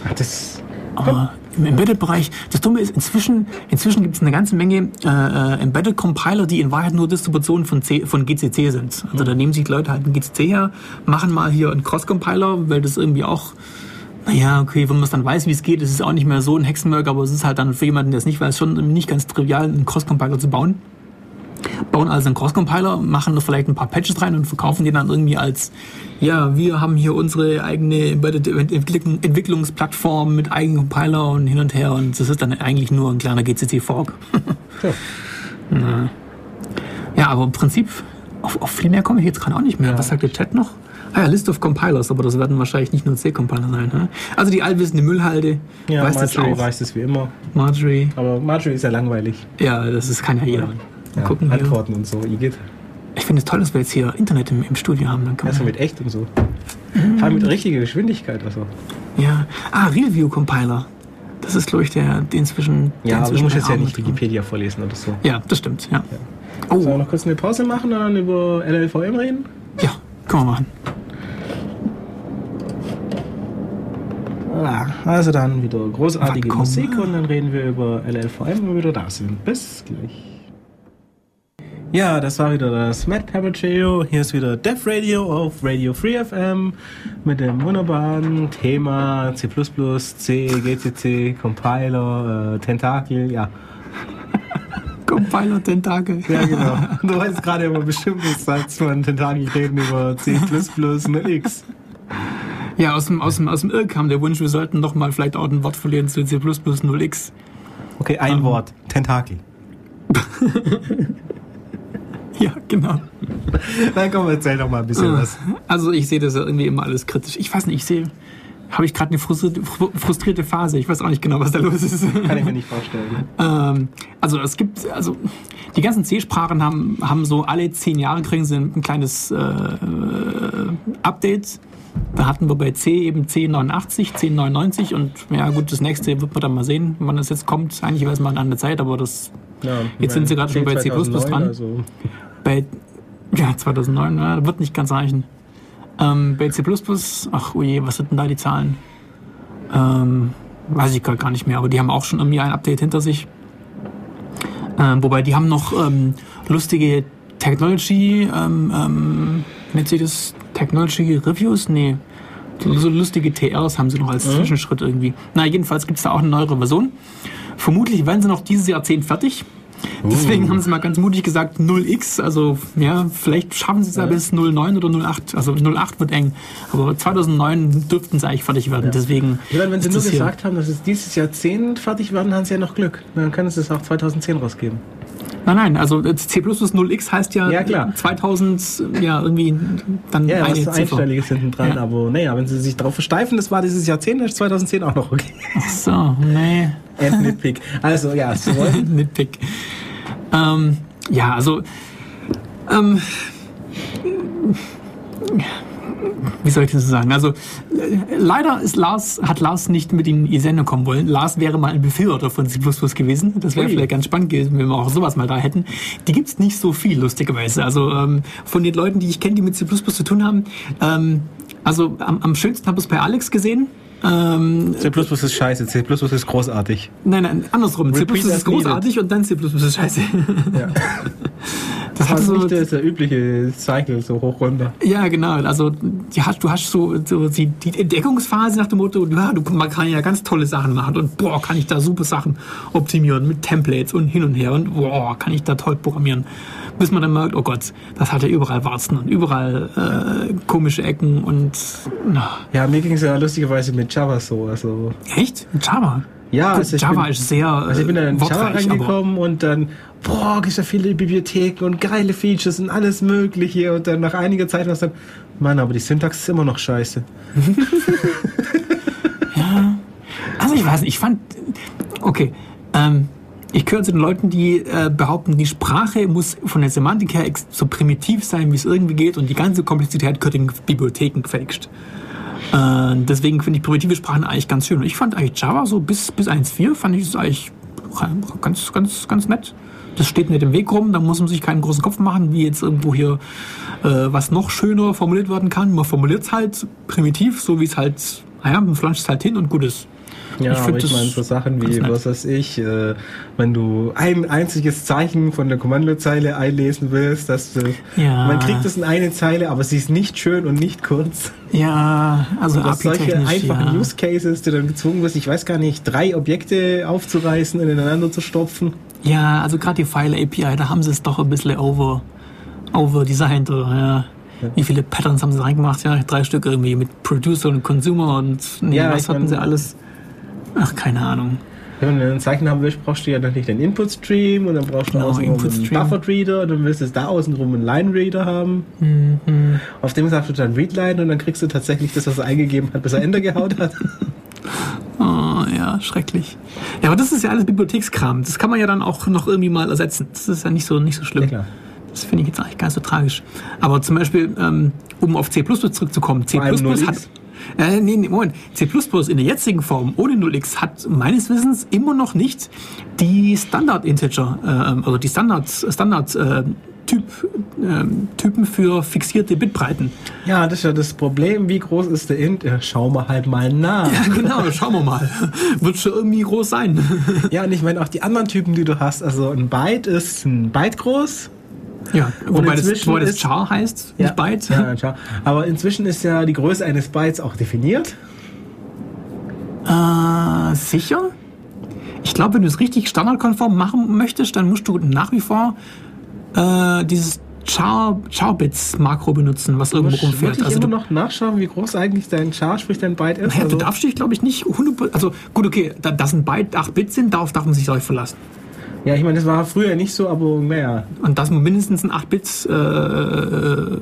Ach, das. Aber im Embedded-Bereich, das Dumme ist, inzwischen, inzwischen gibt es eine ganze Menge äh, Embedded-Compiler, die in Wahrheit nur Distributionen von, C, von GCC sind. Also da nehmen sich Leute halt einen GCC her, machen mal hier einen Cross-Compiler, weil das irgendwie auch, naja, okay, wenn man es dann weiß, wie es geht, ist es auch nicht mehr so ein Hexenwerk, aber es ist halt dann für jemanden, der es nicht weiß, schon nicht ganz trivial, einen Cross-Compiler zu bauen bauen also einen Cross-Compiler, machen da vielleicht ein paar Patches rein und verkaufen den dann irgendwie als, ja, wir haben hier unsere eigene Entwicklungsplattform mit eigenen Compiler und hin und her und das ist dann eigentlich nur ein kleiner GCC-Fork. Ja. Ja, aber im Prinzip, auf, auf viel mehr komme ich jetzt gerade auch nicht mehr. Ja. Was sagt der Chat noch? Ah ja, List of Compilers, aber das werden wahrscheinlich nicht nur C-Compiler sein. Ne? Also die allwissende Müllhalde, Ja, weiß das Marjorie auch. weiß das wie immer. Marjorie, Aber Marjorie ist ja langweilig. ja, das ist, kann ja jeder. Ja, gucken hier. Antworten und so. Igitt. Ich finde es toll, dass wir jetzt hier Internet im, im Studio haben. Dann kann Also mit echt und so. Vor allem mit richtiger Geschwindigkeit. Also. ja. Ah, Realview Compiler. Das ist, glaube ich, der, den zwischen. der Ja, aber du inzwischen musst jetzt ja nicht. Wikipedia vorlesen oder so. Ja, das stimmt, ja. Sollen wir Oh, noch kurz eine Pause machen und dann über LLVM reden? ja, können wir machen. Ja, also dann wieder großartige. Musik und dann reden wir über LLVM, wenn wir wieder da sind. Bis gleich. Ja, das war wieder das Puppet Trio. Hier ist wieder Def Radio auf Radio Free FM mit dem wunderbaren Thema C++, C, GCC, Compiler, äh, Tentakel, ja. Compiler Tentakel. Ja, genau. Du weißt gerade immer bestimmt, was sagst man Tentakel reden über C++ und X. Ja, aus dem, aus dem, aus dem Irr kam der Wunsch, wir sollten doch mal vielleicht auch ein Wort verlieren zu C 0x. Okay, ein Wort. Tentakel. Ja, genau. Dann komm, erzähl doch mal ein bisschen was. Also ich sehe das ja irgendwie immer alles kritisch. Ich weiß nicht, ich sehe. Habe ich gerade eine frustrierte, fru- frustrierte Phase? Ich weiß auch nicht genau, was da los ist. Kann ich mir nicht vorstellen. Ähm, also es gibt, also die ganzen C-Sprachen haben, haben so alle zehn Jahre kriegen sie ein, ein kleines äh, Update. Da hatten wir bei C eben 1089, 1099 und ja gut, das nächste wird man dann mal sehen, wann das jetzt kommt. Eigentlich weiß man an der Zeit, aber das Ja, Jetzt sind sie gerade schon bei C++ 2009, dran. Also, bei ja, 2009 ja, wird nicht ganz reichen. Ähm, bei C++, ach oje, was sind denn da die Zahlen? Ähm, weiß ich gerade gar nicht mehr, aber die haben auch schon irgendwie ein Update hinter sich. Ähm, wobei die haben noch ähm, lustige Technology, ähm, ähm, nennt sich das? Technology Reviews? Nee. So lustige TRs haben sie noch als Zwischenschritt irgendwie. Na, jedenfalls gibt es da auch eine neuere Version. Vermutlich werden sie noch dieses Jahrzehnt fertig. Deswegen haben sie mal ganz mutig gesagt 0x, also ja, vielleicht schaffen sie es ja bis 09 oder 08. Also 08 wird eng, aber 2009 dürften sie eigentlich fertig werden. Deswegen ich meine, wenn sie nur gesagt haben, dass es dieses Jahrzehnt fertig werden, haben sie ja noch Glück. Dann können sie es auch 2010 rausgeben. Nein, nein, also C++ 0x heißt ja, Ja, klar. 2000, ja, irgendwie dann Ja, eine was Ziffer. Einstelliges hinten dran. Ja. Aber naja, wenn sie sich darauf versteifen, das war dieses Jahrzehnt, dann ist 2010 auch noch okay. Ach so, nee. And Nitpick. Also ja, wollen. Nitpick. Ähm, ja, also ähm, wie soll ich das sagen? Also äh, leider ist Lars, hat Lars nicht mit in die Sendung kommen wollen. Lars wäre mal ein Befürworter von C++ gewesen. Das wäre Ui. vielleicht ganz spannend gewesen, wenn wir auch sowas mal da hätten. Die gibt's nicht so viel, lustigerweise. Also ähm, von den Leuten, die ich kenne, die mit C++ zu tun haben, ähm, also am, am schönsten habe ich es bei Alex gesehen. Ähm, C ist scheiße, C ist großartig. Nein, nein, andersrum. C ist großartig und dann C ist scheiße. Ja. Das, das ist so, nicht der, übliche Cycle, so hoch runter. Ja, genau. Also ja, du hast so, so die, die, Entdeckungsphase nach dem Motto, ja, du, man kann ja ganz tolle Sachen machen und boah, kann ich da super Sachen optimieren mit Templates und hin und her und boah, kann ich da toll programmieren. Bis man dann merkt, oh Gott, das hat ja überall Warzen und überall äh, komische Ecken und na. Ja, mir ging es ja lustigerweise mit Java so. Also Echt? Mit Java? Ja, also Java bin, ist sehr. Also ich bin dann in Java reingekommen und dann, boah, gibt ja viele Bibliotheken und geile Features und alles Mögliche. Und dann nach einiger Zeit war es dann, Mann, aber die Syntax ist immer noch scheiße. ja. Also ich weiß nicht, ich fand. Okay. Ähm, ich gehöre zu den Leuten, die äh, behaupten, die Sprache muss von der Semantik her so primitiv sein, wie es irgendwie geht und die ganze Komplexität gehört in Bibliotheken gefälscht. Äh, deswegen finde ich primitive Sprachen eigentlich ganz schön. Und ich fand eigentlich Java so bis, bis 1.4 fand ich es eigentlich ganz, ganz, ganz nett. Das steht nicht im Weg rum, da muss man sich keinen großen Kopf machen, wie jetzt irgendwo hier äh, was noch schöner formuliert werden kann. Man formuliert es halt primitiv, so wie es halt, naja, man flanscht es halt hin und gut ist. Ja, ich aber ich meine so Sachen wie, was weiß ich, äh, wenn du ein einziges Zeichen von der Kommandozeile einlesen willst, dass du, ja. man kriegt es in eine Zeile, aber sie ist nicht schön und nicht kurz. Ja, also und solche einfachen ja. Use Cases, die dann gezwungen wirst, ich weiß gar nicht, drei Objekte aufzureißen und ineinander zu stopfen. Ja, also gerade die File API, da haben sie es doch ein bisschen over, over designed, ja. Wie viele Patterns haben sie reingemacht? Ja, drei Stück irgendwie mit Producer und Consumer und nee, ja, was hatten sie alles? Ach, keine Ahnung. Wenn du ein Zeichen haben willst, brauchst du ja natürlich den Input-Stream und dann brauchst du genau, außenrum einen Buffered-Reader und dann willst du da außenrum einen Line-Reader haben. Mhm. Auf dem sagst du dann Readline und dann kriegst du tatsächlich das, was er eingegeben hat, bis er Enter gehaut hat. Oh, ja, schrecklich. Ja, aber das ist ja alles Bibliothekskram. Das kann man ja dann auch noch irgendwie mal ersetzen. Das ist ja nicht so, nicht so schlimm. Ja, das finde ich jetzt eigentlich gar nicht so tragisch. Aber zum Beispiel, ähm, um auf C zurückzukommen, C hat äh, nee, nee, Moment. C++ in der jetzigen Form ohne 0x hat meines Wissens immer noch nicht die Standard-Integer, äh, also die Standard, Standard äh, Typ, äh, Typen für fixierte Bitbreiten. Ja, das ist ja das Problem. Wie groß ist der Int? Ja, schauen wir halt mal nach. Ja, genau, schauen wir mal. Wird schon irgendwie groß sein. ja, und ich meine auch die anderen Typen, die du hast. Also ein Byte ist ein Byte groß. Ja, wobei das, wobei das Char heißt, ja, nicht Byte. Ja, Char. Aber inzwischen ist ja die Größe eines Bytes auch definiert. Äh, sicher? Ich glaube, wenn du es richtig standardkonform machen möchtest, dann musst du nach wie vor äh, dieses Char, Char-Bits Makro benutzen, was irgendwo rumfährt. Also immer noch nachschauen, wie groß eigentlich dein Char, sprich dein Byte ist. Naja, also du darfst dich, glaube ich, nicht 100, also gut, okay, dass ein Byte 8 Bits sind, darauf darf man sich euch verlassen. Ja, ich meine, das war früher nicht so, aber mehr. Und das mindestens ein 8-Bits. Äh, äh,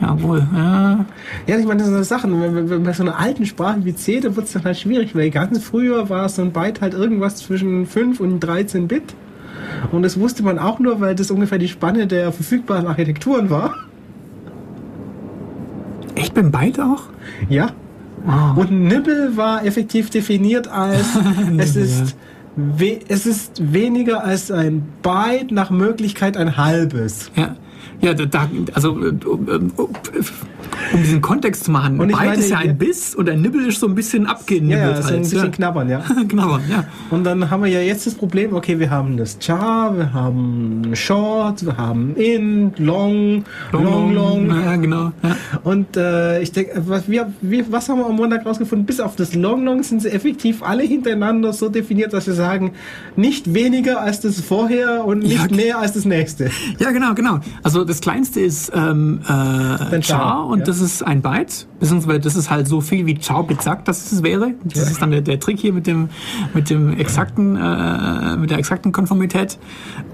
Jawohl, ja. Ja, ich meine, das sind so Sachen. Bei so einer alten Sprache wie C, da wird es dann halt schwierig, weil ganz früher war so ein Byte halt irgendwas zwischen 5 und 13 Bit. Und das wusste man auch nur, weil das ungefähr die Spanne der verfügbaren Architekturen war. Echt beim Byte auch? Ja. Wow. Und Nibble war effektiv definiert als es ist es ist weniger als ein Byte, nach Möglichkeit ein halbes. Ja, ja da, also äh, um diesen Kontext zu machen, und Byte ist ja ein Biss und ein Nibbel ist so ein bisschen abgenibbelt. Ja, ja, so ein bisschen ja. knabbern, ja. knabbern, ja. Und dann haben wir ja jetzt das Problem, okay, wir haben das Char, wir haben Short, wir haben In, Long, Long, Long. long. Ja, genau. Ja. Und äh, ich denke, was, wir, wir, was haben wir am Montag rausgefunden? Bis auf das Long, Long sind sie effektiv alle hintereinander so definiert, dass wir sagen, nicht weniger als das vorher und nicht ja, mehr als das nächste. Ja, genau, genau. Also das kleinste ist ähm, äh, Char, Char und das ist ein Byte, beziehungsweise das ist halt so viel wie Chow-Bit sagt, dass es wäre. Das ist dann der, der, Trick hier mit dem, mit dem exakten, äh, mit der exakten Konformität.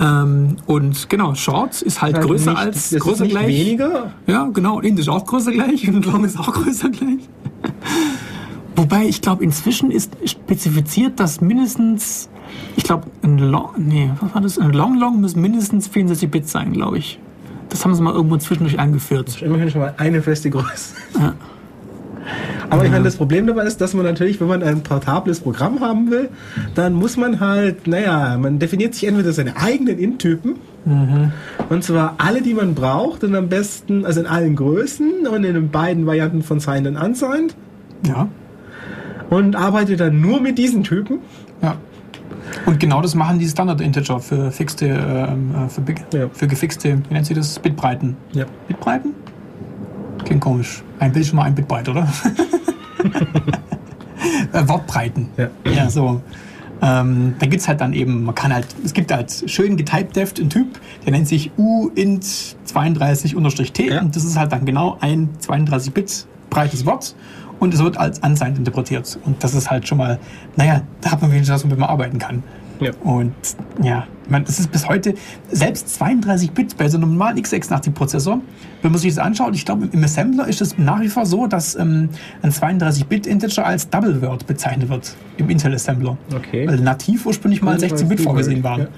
Ähm, und genau, Short ist halt also größer nicht, als größer gleich. weniger? Ja, genau. Int ist auch größer gleich und Long ist auch größer gleich. Wobei ich glaube, inzwischen ist spezifiziert, dass mindestens, ich glaube, ein Long, nee, was war das? Ein Long Long muss mindestens 64 Bit sein, glaube ich. Das haben sie mal irgendwo zwischendurch eingeführt. Das ist immerhin schon mal eine feste Größe. Ja. Aber ich meine, das Problem dabei ist, dass man natürlich, wenn man ein portables Programm haben will, dann muss man halt, naja, man definiert sich entweder seine eigenen Int-Typen, mhm. und zwar alle, die man braucht, und am besten, also in allen Größen und in den beiden Varianten von Signed und Unsigned. Ja. und arbeitet dann nur mit diesen Typen. Ja. Und genau das machen die Standard-Integer für fixte, ähm, äh, für, ja. für gefixte, wie nennt sie das? Bitbreiten. Ja. Bitbreiten? Klingt komisch. Ein Bild schon mal ein Bit breit, oder? äh, Wortbreiten. Ja. ja, so. Ähm, da gibt es halt dann eben, man kann halt, es gibt halt schön getypedeft einen Typ, der nennt sich uint32-t ja. und das ist halt dann genau ein 32-Bit breites Wort und es wird als unsigned interpretiert. Und das ist halt schon mal, naja, da hat man wenigstens was, womit man arbeiten kann. Ja. Und ja, man, es ist bis heute, selbst 32 Bit bei so einem normalen x86-Prozessor, wenn man sich das anschaut, ich glaube, im Assembler ist es nach wie vor so, dass ähm, ein 32-Bit-Integer als Double Word bezeichnet wird im Intel Assembler. Okay. Weil nativ ursprünglich mal 16-Bit vorgesehen waren.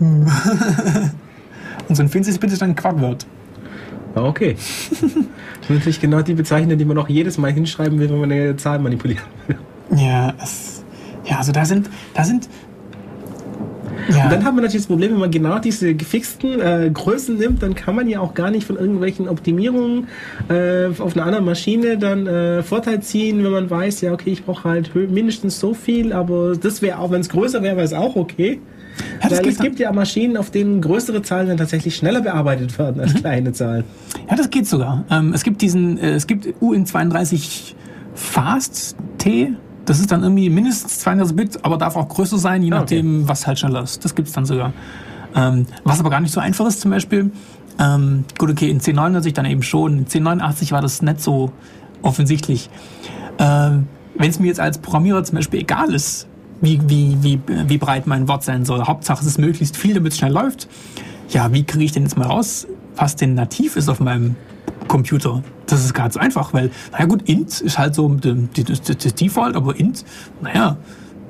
Ja. Und so ein 40-Bit ist dann ein Quad-Word. Ah, okay. das sind natürlich genau die Bezeichnungen, die man auch jedes Mal hinschreiben will, wenn man eine Zahl manipulieren will. Ja, es, ja, also da sind, da sind ja. Und dann hat man natürlich das Problem, wenn man genau diese gefixten äh, Größen nimmt, dann kann man ja auch gar nicht von irgendwelchen Optimierungen äh, auf einer anderen Maschine dann äh, Vorteil ziehen, wenn man weiß, ja, okay, ich brauche halt mindestens so viel, aber das wäre auch, wenn es größer wäre, wäre es auch okay. Ja, Weil es gibt ja Maschinen, auf denen größere Zahlen dann tatsächlich schneller bearbeitet werden als mhm. kleine Zahlen. Ja, das geht sogar. Ähm, es gibt diesen, äh, es gibt UIN32 Fast T, das ist dann irgendwie mindestens 32 Bit, aber darf auch größer sein, je ah, nachdem, okay. was halt schneller ist. Das gibt es dann sogar. Ähm, was aber gar nicht so einfach ist, zum Beispiel, ähm, gut, okay, in 1089 dann eben schon. In 1089 war das nicht so offensichtlich. Ähm, Wenn es mir jetzt als Programmierer zum Beispiel egal ist, wie, wie, wie, wie breit mein Wort sein soll, Hauptsache es ist möglichst viel, damit es schnell läuft, ja, wie kriege ich denn jetzt mal raus, was denn nativ ist auf meinem Computer. Das ist ganz einfach, weil, naja gut, int ist halt so das, das Default, aber int, naja,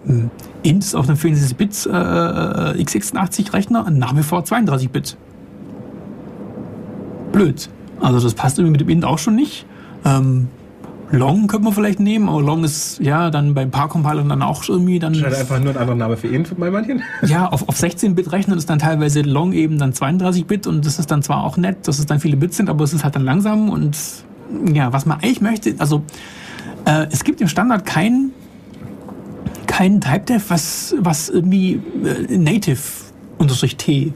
hm, int ist auf einem 64-Bit äh, x86-Rechner nach wie vor 32-Bit. Blöd. Also das passt irgendwie mit dem int auch schon nicht. Ähm, Long könnte man vielleicht nehmen, aber Long ist ja dann beim paar Compilern dann auch irgendwie dann. Scheint einfach nur ein anderer Name für int bei manchen. Ja, auf, auf 16-Bit rechnen ist dann teilweise Long eben dann 32-Bit und das ist dann zwar auch nett, dass es dann viele Bits sind, aber es ist halt dann langsam und ja, was man eigentlich möchte, also äh, es gibt im Standard kein kein Typedef, was was irgendwie äh, Native unterstrich T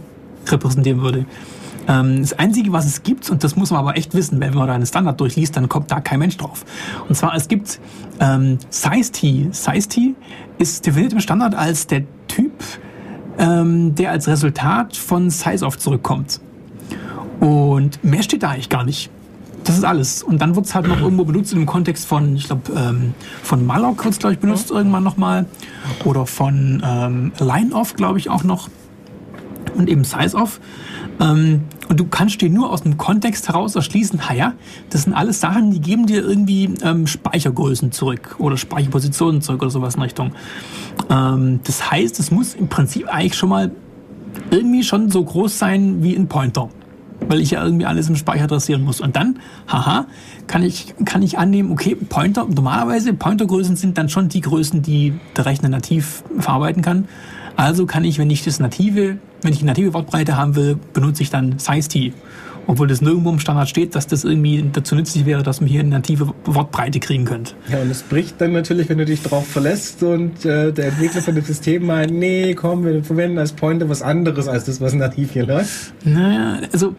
repräsentieren würde. Ähm, das Einzige, was es gibt, und das muss man aber echt wissen, wenn man da einen Standard durchliest, dann kommt da kein Mensch drauf. Und zwar, es gibt ähm, Size-T. Size-T ist definiert im Standard als der Typ, ähm, der als Resultat von Size-Off zurückkommt. Und mehr steht da eigentlich gar nicht. Das ist alles. Und dann wird es halt noch irgendwo benutzt im Kontext von, ich glaube, ähm, von Malloc wird es, glaube ich, benutzt irgendwann nochmal. Oder von ähm, Line-Off, glaube ich, auch noch. Und eben Size-Off. Ähm, und du kannst dir nur aus dem Kontext heraus erschließen, ja, das sind alles Sachen, die geben dir irgendwie ähm, Speichergrößen zurück oder Speicherpositionen zurück oder sowas in Richtung. Ähm, das heißt, es muss im Prinzip eigentlich schon mal irgendwie schon so groß sein wie ein Pointer. Weil ich ja irgendwie alles im Speicher adressieren muss. Und dann, haha, kann ich, kann ich annehmen, okay, Pointer, normalerweise Pointergrößen sind dann schon die Größen, die der Rechner nativ verarbeiten kann. Also kann ich, wenn ich das native, wenn ich die native Wortbreite haben will, benutze ich dann SizeT. Obwohl das nirgendwo im Standard steht, dass das irgendwie dazu nützlich wäre, dass man hier eine native Wortbreite kriegen könnte. Ja, und es bricht dann natürlich, wenn du dich darauf verlässt und äh, der Entwickler von dem System meint, nee, komm, wir verwenden als Pointer was anderes als das, was nativ hier läuft. Naja, also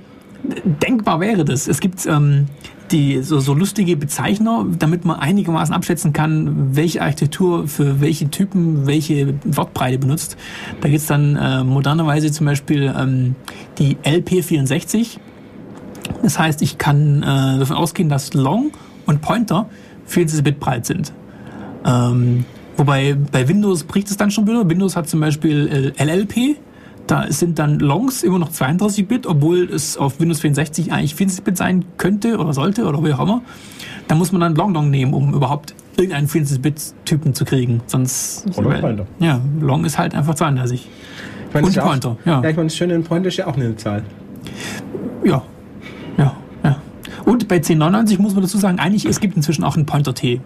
denkbar wäre das. Es gibt ähm, die, so, so lustige Bezeichner, damit man einigermaßen abschätzen kann, welche Architektur für welche Typen welche Wortbreite benutzt. Da gibt es dann äh, modernerweise zum Beispiel ähm, die LP64. Das heißt, ich kann äh, davon ausgehen, dass Long und Pointer 40 Bit breit sind. Ähm, wobei bei Windows bricht es dann schon wieder. Windows hat zum Beispiel äh, LLP da sind dann Longs immer noch 32-Bit, obwohl es auf Windows 64 eigentlich 40-Bit sein könnte oder sollte oder wie auch immer. Da muss man dann Long Long nehmen, um überhaupt irgendeinen 40-Bit-Typen zu kriegen. Sonst. Oder Pointer. Ja, Long ist halt einfach 32. Ich mein, Und Pointer, auch, ja. Ja, ich meine, das Schöne in Pointer ist ja auch eine Zahl. Ja. Ja, ja. Und bei 1099 muss man dazu sagen, eigentlich, es gibt inzwischen auch einen Pointer-T.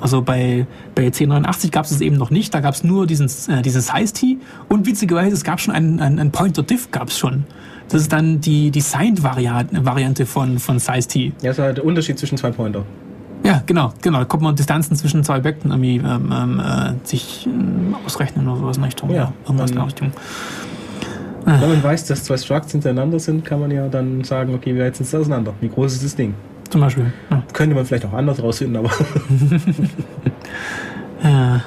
Also bei, bei 1089 gab es es eben noch nicht, da gab es nur diesen, äh, diesen Size-T und witzigerweise, es gab schon einen, einen, einen Pointer-Diff, gab es schon. Das ist dann die, die Signed-Variante von, von Size-T. Ja, das ist halt der Unterschied zwischen zwei Pointer. Ja, genau, genau. Da kommt man Distanzen zwischen zwei Objekten irgendwie ähm, ähm, äh, sich ähm, ausrechnen oder sowas in Richtung. Ja, irgendwas in der Richtung. Wenn man weiß, dass zwei Structs hintereinander sind, kann man ja dann sagen, okay, wir setzen es auseinander. Wie groß ist das Ding? Zum Beispiel. Ja. Könnte man vielleicht auch anders rausfinden, aber Ja,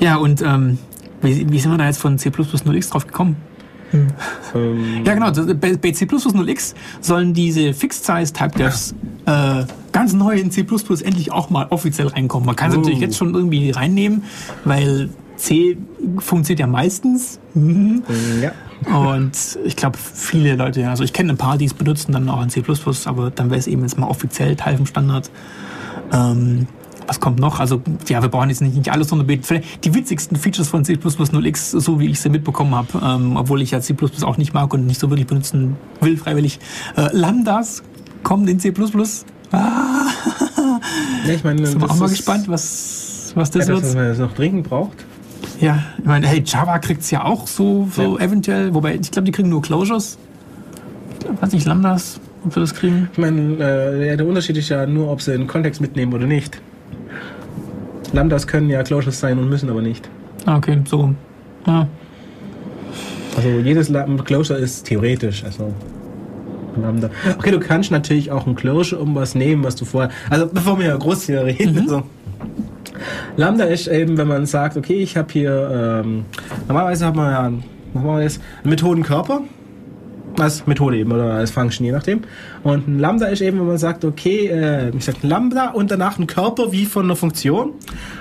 ja und ähm, wie, wie sind wir da jetzt von C 0x drauf gekommen? ähm, Ja, genau. das- Bei, C 0x sollen diese Fixed-Size-Type-Devs äh, ganz neu in C endlich auch mal offiziell reinkommen. Man kann es Oh. natürlich jetzt schon irgendwie reinnehmen, weil C funktioniert ja meistens. Mhm. ja. Und ich glaube, viele Leute, also ich kenne ein paar, die es benutzen, dann auch in C, aber dann wäre es eben jetzt mal offiziell Teil vom Standard. Ähm, was kommt noch? Also, ja, wir brauchen jetzt nicht, nicht alles. Vielleicht Die witzigsten Features von C 0x, so wie ich sie mitbekommen habe, ähm, obwohl ich ja C auch nicht mag und nicht so wirklich benutzen will, freiwillig. Äh, Lambdas kommen in C. Ah, ja ich meine, sind wir auch mal gespannt, was, was Ja, das das, wird. was man jetzt noch dringend braucht. Ja, ich meine, hey, Java kriegt's ja auch so, so eventuell, wobei ich glaube, die kriegen nur Closures. Ich weiß nicht, Lambdas, ob wir das kriegen. Ich meine, äh, ja, der Unterschied ist ja nur, ob sie den Kontext mitnehmen oder nicht. Lambdas können ja Closures sein und müssen aber nicht. Ah, okay, so. Ja. Also jedes Closure ist theoretisch. Also Lambda. Okay, du kannst natürlich auch ein Closure um was nehmen, was du vorher. Also bevor wir ja groß hier reden. So. Lambda ist eben, wenn man sagt, okay, ich habe hier ähm, normalerweise hat man ja normalerweise einen Methodenkörper. Als Methode eben oder als Function, je nachdem. Und ein Lambda ist eben, wenn man sagt, okay, äh, ich sag ein Lambda und danach ein Körper wie von einer Funktion.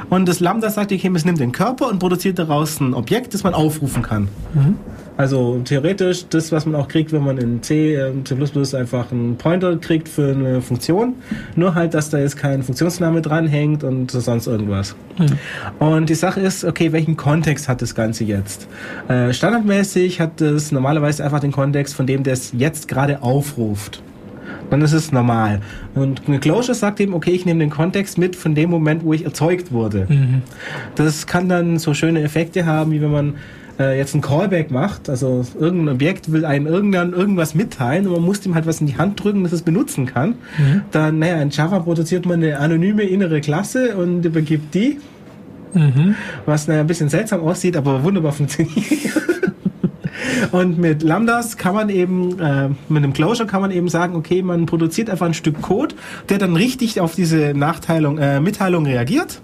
Und das Lambda sagt, okay, es nimmt den Körper und produziert daraus ein Objekt, das man aufrufen kann. Also theoretisch das, was man auch kriegt, wenn man in C, äh, C++ einfach einen Pointer kriegt für eine Funktion. Nur halt, dass da jetzt kein Funktionsname dranhängt und sonst irgendwas. Und die Sache ist, okay, welchen Kontext hat das Ganze jetzt? Äh, standardmäßig hat es normalerweise einfach den Kontext, von dem der es jetzt gerade aufruft. Dann ist es normal. Und eine Closure sagt eben, okay, ich nehme den Kontext mit von dem Moment, wo ich erzeugt wurde. Das kann dann so schöne Effekte haben, wie wenn man äh, jetzt ein Callback macht, also irgendein Objekt will einen irgendwann irgendwas mitteilen und man muss ihm halt was in die Hand drücken, dass es benutzen kann. Dann, naja, in Java produziert man eine anonyme innere Klasse und übergibt die, Mhm. was naja, ein bisschen seltsam aussieht, aber wunderbar funktioniert. Und mit Lambdas kann man eben, äh, mit einem Closure kann man eben sagen, okay, man produziert einfach ein Stück Code, der dann richtig auf diese Nachteilung, äh, Mitteilung reagiert.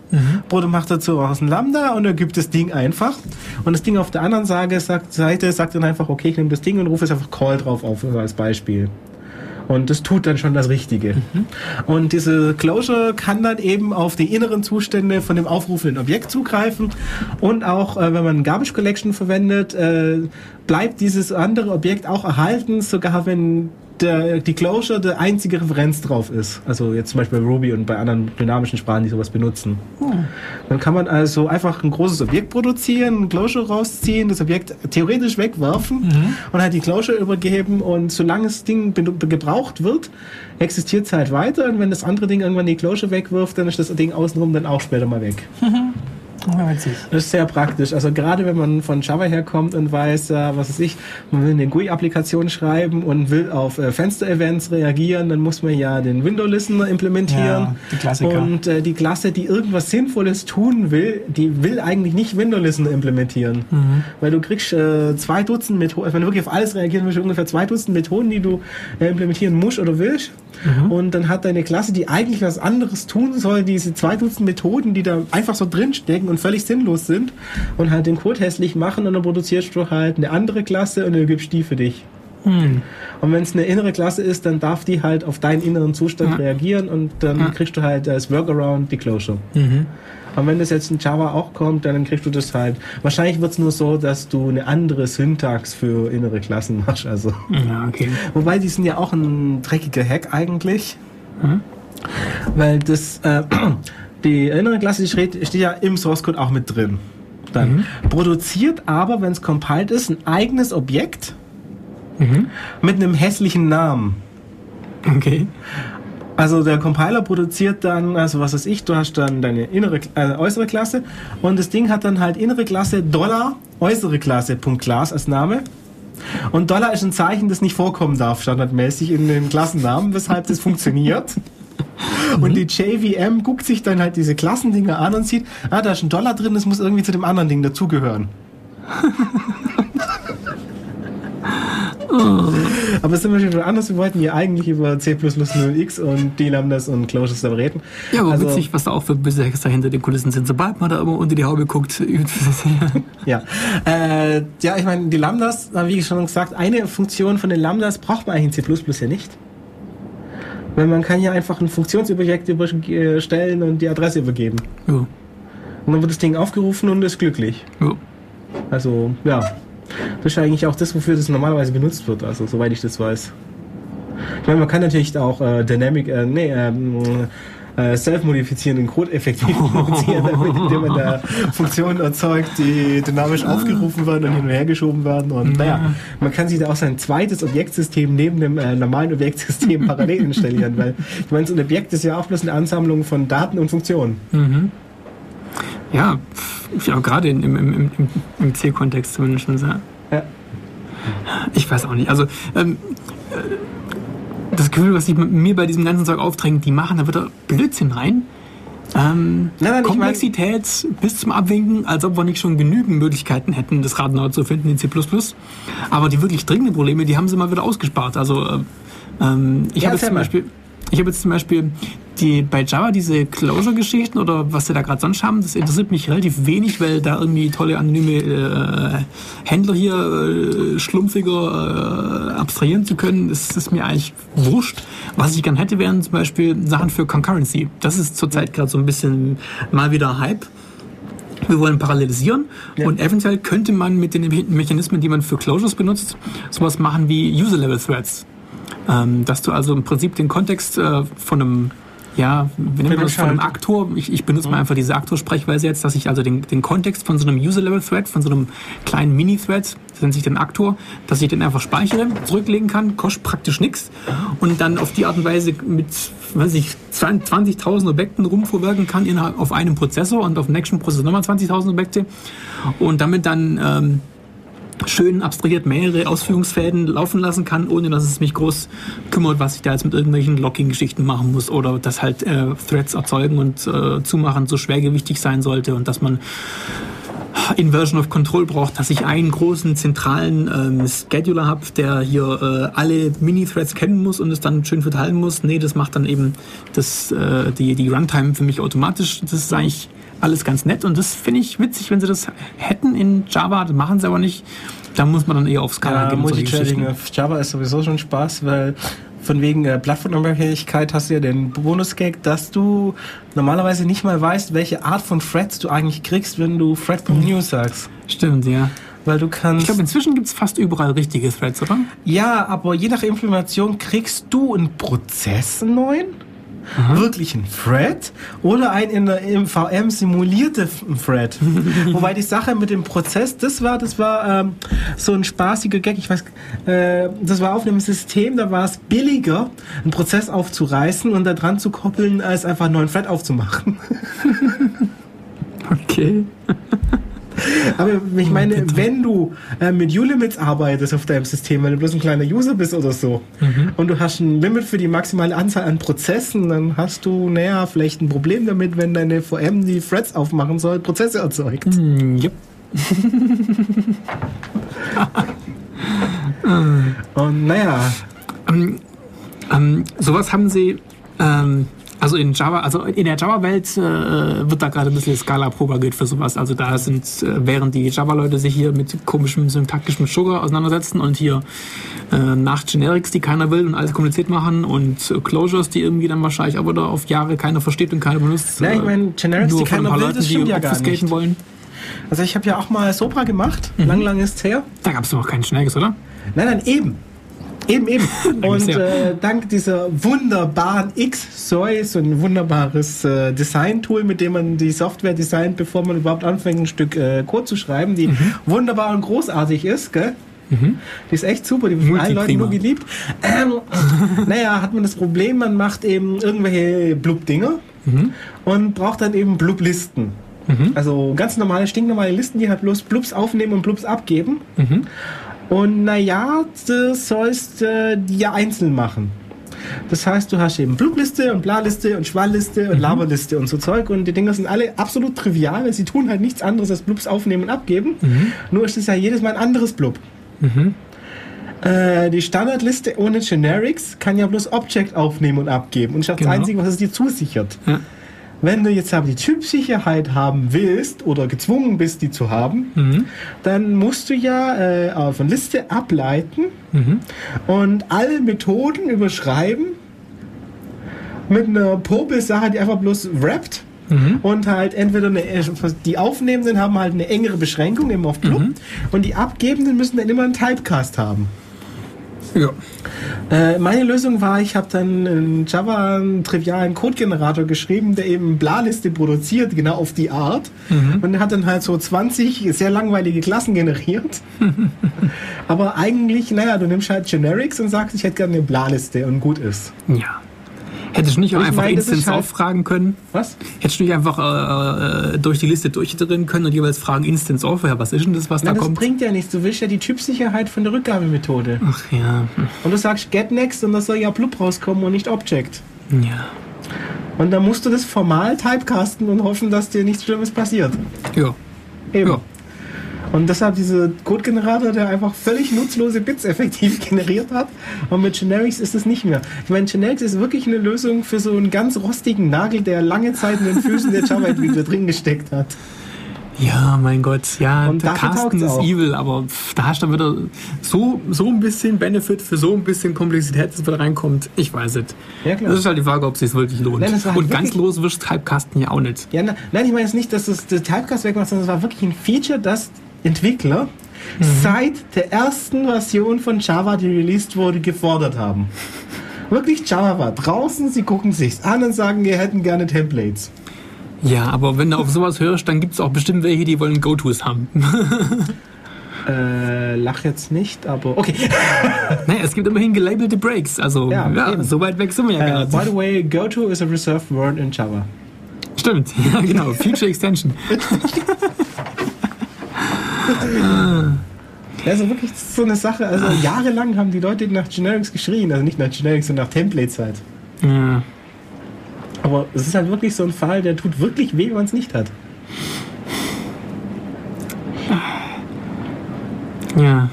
Oder macht dazu aus ein Lambda und er gibt das Ding einfach. Und das Ding auf der anderen Seite sagt, Seite sagt dann einfach, okay, ich nehme das Ding und rufe jetzt einfach Call drauf auf als Beispiel. Und das tut dann schon das Richtige. Und diese Closure kann dann eben auf die inneren Zustände von dem aufrufenden Objekt zugreifen. Und auch, äh, wenn man Garbage Collection verwendet, äh, bleibt dieses andere Objekt auch erhalten, sogar wenn der, die Closure der einzige Referenz drauf ist. Also jetzt zum Beispiel bei Ruby und bei anderen dynamischen Sprachen, die sowas benutzen. Dann kann man also einfach ein großes Objekt produzieren, ein Closure rausziehen, das Objekt theoretisch wegwerfen und halt die Closure übergeben und solange das Ding gebraucht wird, existiert es halt weiter und wenn das andere Ding irgendwann die Closure wegwirft, dann ist das Ding außenrum dann auch später mal weg. Ja, witzig. Das ist sehr praktisch. Also gerade wenn man von Java herkommt und weiß, äh, was weiß ich, man will eine GUI-Applikation schreiben und will auf äh, Fenster-Events reagieren, dann muss man ja den Window-Listener implementieren. Ja, die Klassiker. Und äh, die Klasse, die irgendwas Sinnvolles tun will, die will eigentlich nicht Window-Listener implementieren. Mhm. Weil du kriegst äh, zwei Dutzend Methoden, also wenn du wirklich auf alles reagieren willst, ungefähr zwei Dutzend Methoden, die du äh, implementieren musst oder willst. Mhm. Und dann hat deine Klasse, die eigentlich was anderes tun soll, diese zwei Dutzend Methoden, die da einfach so drinstecken und völlig sinnlos sind und halt den Code hässlich machen und dann produzierst du halt eine andere Klasse und dann gibst die für dich. Hm. Und wenn es eine innere Klasse ist, dann darf die halt auf deinen inneren Zustand Ja. reagieren und dann Ja. kriegst du halt als Workaround die Closure. Mhm. Und wenn das jetzt in Java auch kommt, dann kriegst du das halt. Wahrscheinlich wird es nur so, dass du eine andere Syntax für innere Klassen machst. Also. Ja, okay. Wobei die sind ja auch ein dreckiger Hack eigentlich. Mhm. Weil das, äh, die innere Klasse die steht, ja im Source Code auch mit drin. Dann produziert aber, wenn es compiled ist, ein eigenes Objekt Mhm. mit einem hässlichen Namen. Okay. Also der Compiler produziert dann, also was weiß ich, du hast dann deine innere, äh, äußere Klasse und das Ding hat dann halt innere Klasse Dollar äußere Klasse Punkt Class als Name. Und Dollar ist ein Zeichen, das nicht vorkommen darf standardmäßig in den Klassennamen, weshalb das funktioniert. Und die JVM guckt sich dann halt diese Klassendinger an und sieht, ah, da ist ein Dollar drin, das muss irgendwie zu dem anderen Ding dazugehören. Aber es sind wir schon anders. Wir wollten ja eigentlich über C 0x und D-Lambdas und Closures da reden. Ja, aber also, witzig, was da auch für böse Hexer hinter den Kulissen sind. Sobald man da immer unter die Haube guckt. ja, äh, ja, ich meine, die Lambdas, wie ich schon gesagt, eine Funktion von den Lambdas braucht man eigentlich in C ja nicht. Weil man kann ja einfach ein Funktionsobjekt überstellen und die Adresse übergeben. Ja. Und dann wird das Ding aufgerufen und ist glücklich. Ja. Also, ja. Das ist eigentlich auch das, wofür das normalerweise benutzt wird, also soweit ich das weiß. Ich meine, man kann natürlich auch äh, Dynamic, äh, nee, ähm, äh, self-modifizierenden Code effektiv produzieren, damit, indem man da Funktionen erzeugt, die dynamisch aufgerufen werden und hin und her geschoben werden. Und naja, man kann sich da auch sein zweites Objektsystem neben dem äh, normalen Objektsystem parallel installieren, weil ich meine, so ein Objekt ist ja auch bloß eine Ansammlung von Daten und Funktionen. Mhm. Ja, ja gerade im, im, im, im C-Kontext zumindest. Ja. ja. Ich weiß auch nicht. Also, ähm, äh, das Gefühl, was sich mir bei diesem ganzen Zeug aufdrängt, die machen, da wird da Blödsinn rein. Ähm, nein, nein, Komplexität ich mein, bis zum Abwinken, als ob wir nicht schon genügend Möglichkeiten hätten, das Rad neu zu finden in C++. Aber die wirklich dringenden Probleme, die haben sie mal wieder ausgespart. Also äh, ähm, ich ja, habe zum Beispiel... Ich habe jetzt zum Beispiel die, bei Java diese Closure-Geschichten oder was sie da gerade sonst haben, das interessiert mich relativ wenig, weil da irgendwie tolle anonyme äh, Händler hier äh, schlumpfiger äh, abstrahieren zu können, das ist mir eigentlich wurscht. Was ich gern hätte, wären zum Beispiel Sachen für Concurrency. Das ist zurzeit gerade so ein bisschen mal wieder Hype. Wir wollen parallelisieren ja. und eventuell könnte man mit den Mechanismen, die man für Closures benutzt, sowas machen wie User-Level-Threads. Ähm, dass du also im Prinzip den Kontext äh, von einem ja, wir nehmen das von einem Aktor. Ich, ich benutze mhm. mal einfach diese Aktor-Sprechweise jetzt, dass ich also den, den Kontext von so einem User-Level-Thread, von so einem kleinen Mini-Thread, das nennt sich den Aktor, dass ich den einfach speichere, zurücklegen kann, kostet praktisch nichts und dann auf die Art und Weise mit, weiß ich, 20.000 Objekten rumvorwerken kann innerhalb auf einem Prozessor und auf dem nächsten Prozessor nochmal 20.000 Objekte und damit dann ähm, schön abstrahiert mehrere Ausführungsfäden laufen lassen kann, ohne dass es mich groß kümmert, was ich da jetzt mit irgendwelchen Locking-Geschichten machen muss oder dass halt äh, Threads erzeugen und äh, zumachen so schwergewichtig sein sollte und dass man Inversion of Control braucht, dass ich einen großen zentralen ähm, Scheduler habe, der hier äh, alle Mini-Threads kennen muss und es dann schön verteilen muss. Nee, das macht dann eben das, äh, die, die Runtime für mich automatisch. Das ist eigentlich alles ganz nett und das finde ich witzig, wenn sie das hätten in Java, das machen sie aber nicht. Da muss man dann eher auf Skala ja, gehen. Multithreading auf Java ist sowieso schon Spaß, weil von wegen äh, Plattformunabhängigkeit hast du ja den Bonus-Gag, dass du normalerweise nicht mal weißt, welche Art von Threads du eigentlich kriegst, wenn du Thread from New sagst. Stimmt, ja. Weil du kannst. Ich glaube, inzwischen gibt es fast überall richtige Threads, oder? Ja, aber je nach Implementation kriegst du einen Prozess neuen Aha. wirklich ein Thread oder ein in der, im VM simulierte Thread. Wobei die Sache mit dem Prozess, das war, das war ähm, so ein spaßiger Gag. Ich weiß, äh, das war auf einem System, da war es billiger, einen Prozess aufzureißen und da dran zu koppeln, als einfach einen neuen Thread aufzumachen. okay. Aber ich meine, wenn du äh, mit U-Limits arbeitest auf deinem System, wenn du bloß ein kleiner User bist oder so, mhm. und du hast ein Limit für die maximale Anzahl an Prozessen, dann hast du, naja, vielleicht ein Problem damit, wenn deine VM die Threads aufmachen soll, Prozesse erzeugt. Mhm, yep. und naja. Ähm, ähm, sowas haben sie ähm, also in Java, also in der Java-Welt äh, wird da gerade ein bisschen Scala propagiert für sowas. Also da sind, äh, während die Java-Leute sich hier mit komischem syntaktischem Sugar auseinandersetzen und hier äh, nach Generics, die keiner will und alles kompliziert machen und Closures, die irgendwie dann wahrscheinlich aber da auf Jahre keiner versteht und keiner benutzt. Nein, ich meine, Generics, die keiner will, Leuten, das stimmt ja gar nicht. Wollen. Also ich habe ja auch mal Sopra gemacht, mhm. lang, lang ist her. Da gab es doch auch keinen Generics, oder? Nein, nein, eben. Eben, eben. Und äh, dank dieser wunderbaren X-Soy, so ein wunderbares äh, Design-Tool, mit dem man die Software designt, bevor man überhaupt anfängt, ein Stück äh, Code zu schreiben, die mhm. wunderbar und großartig ist, gell? Mhm. Die ist echt super, die wird von allen Leuten nur geliebt. Ähm, naja, hat man das Problem, man macht eben irgendwelche Blub-Dinger mhm. und braucht dann eben Blub-Listen. Mhm. Also ganz normale, stinknormale Listen, die halt bloß Blubs aufnehmen und Blubs abgeben. Mhm. Und naja, das sollst äh, die ja einzeln machen. Das heißt, du hast eben Blutliste und Blaliste und Schwallliste und Mhm. Laberliste und so Zeug und die Dinger sind alle absolut trivial. Sie tun halt nichts anderes als Blubs aufnehmen und abgeben. Mhm. Nur ist es ja jedes Mal ein anderes Blub. Äh, die Standardliste ohne Generics kann ja bloß Object aufnehmen und abgeben. Und auch Genau. das Einzige, was es dir zusichert. Ja. Wenn du jetzt aber die Typsicherheit haben willst oder gezwungen bist, die zu haben, Mhm. dann musst du ja äh, von Liste ableiten und alle Methoden überschreiben mit einer Popel-Sache, die einfach bloß rappt. Und halt entweder eine, die Aufnehmenden haben halt eine engere Beschränkung eben auf Blub und die Abgebenden müssen dann immer einen Typecast haben. Ja. Äh, meine Lösung war, ich habe dann in Java einen trivialen Codegenerator geschrieben, der eben Blaliste produziert, genau auf die Art. Und der hat dann halt so 20 sehr langweilige Klassen generiert. Aber eigentlich, naja, du nimmst halt Generics und sagst, ich hätte gerne eine Blaliste und gut ist. Ja. Hättest du nicht auch Ich einfach meine, das Instance halt- auffragen können? Was? Hättest du nicht einfach äh, äh, durch die Liste durchdrehen können und jeweils fragen Instance auf, ja, was ist denn das, was Nein, da das kommt? bringt ja nichts. Du willst ja die Typsicherheit von der Rückgabemethode. Ach ja. Und du sagst get next und da soll ja Blub rauskommen und nicht Object. Ja. Und dann musst du das formal typecasten und hoffen, dass dir nichts Schlimmes passiert. Ja. Eben. Ja. Und deshalb dieser Codegenerator, der einfach völlig nutzlose Bits effektiv generiert hat. Und mit Generics ist es nicht mehr. Ich meine, Generics ist wirklich eine Lösung für so einen ganz rostigen Nagel, der lange Zeit in den Füßen der Java-Entwickler drin gesteckt hat. Ja, mein Gott, ja, Und der Carsten ist auch. evil, aber pff, da hast du dann wieder so, so ein bisschen Benefit für so ein bisschen Komplexität, das wieder reinkommt. Ich weiß es. Ja, klar. Das ist halt die Frage, ob es sich wirklich lohnt. Nein, halt Und ganz los wirst du Typecasten ja auch nicht. Ja, na, nein, ich meine jetzt nicht, dass das das Typecast wegmacht, sondern es war wirklich ein Feature, das Entwickler seit der ersten Version von Java, die released wurde, gefordert haben. Wirklich Java war draußen, sie gucken sich's an und sagen, wir hätten gerne Templates. Ja, aber wenn du auf sowas hörst, dann gibt es auch bestimmt welche, die wollen Go-Tos haben. Äh, lach jetzt nicht, aber okay. naja, es gibt immerhin gelabelte Breaks. Also, Ja, ja, so weit weg sind wir ja gar Uh, nicht. by the way, GoTo is a reserved word in Java. Stimmt, ja, genau. Future Extension. Also wirklich so eine Sache. Also jahrelang haben die Leute nach Generics geschrien, also nicht nach Generics, sondern nach Templates halt. Ja. Aber es ist halt wirklich so ein Fall, der tut wirklich weh, wenn man es nicht hat. Ja.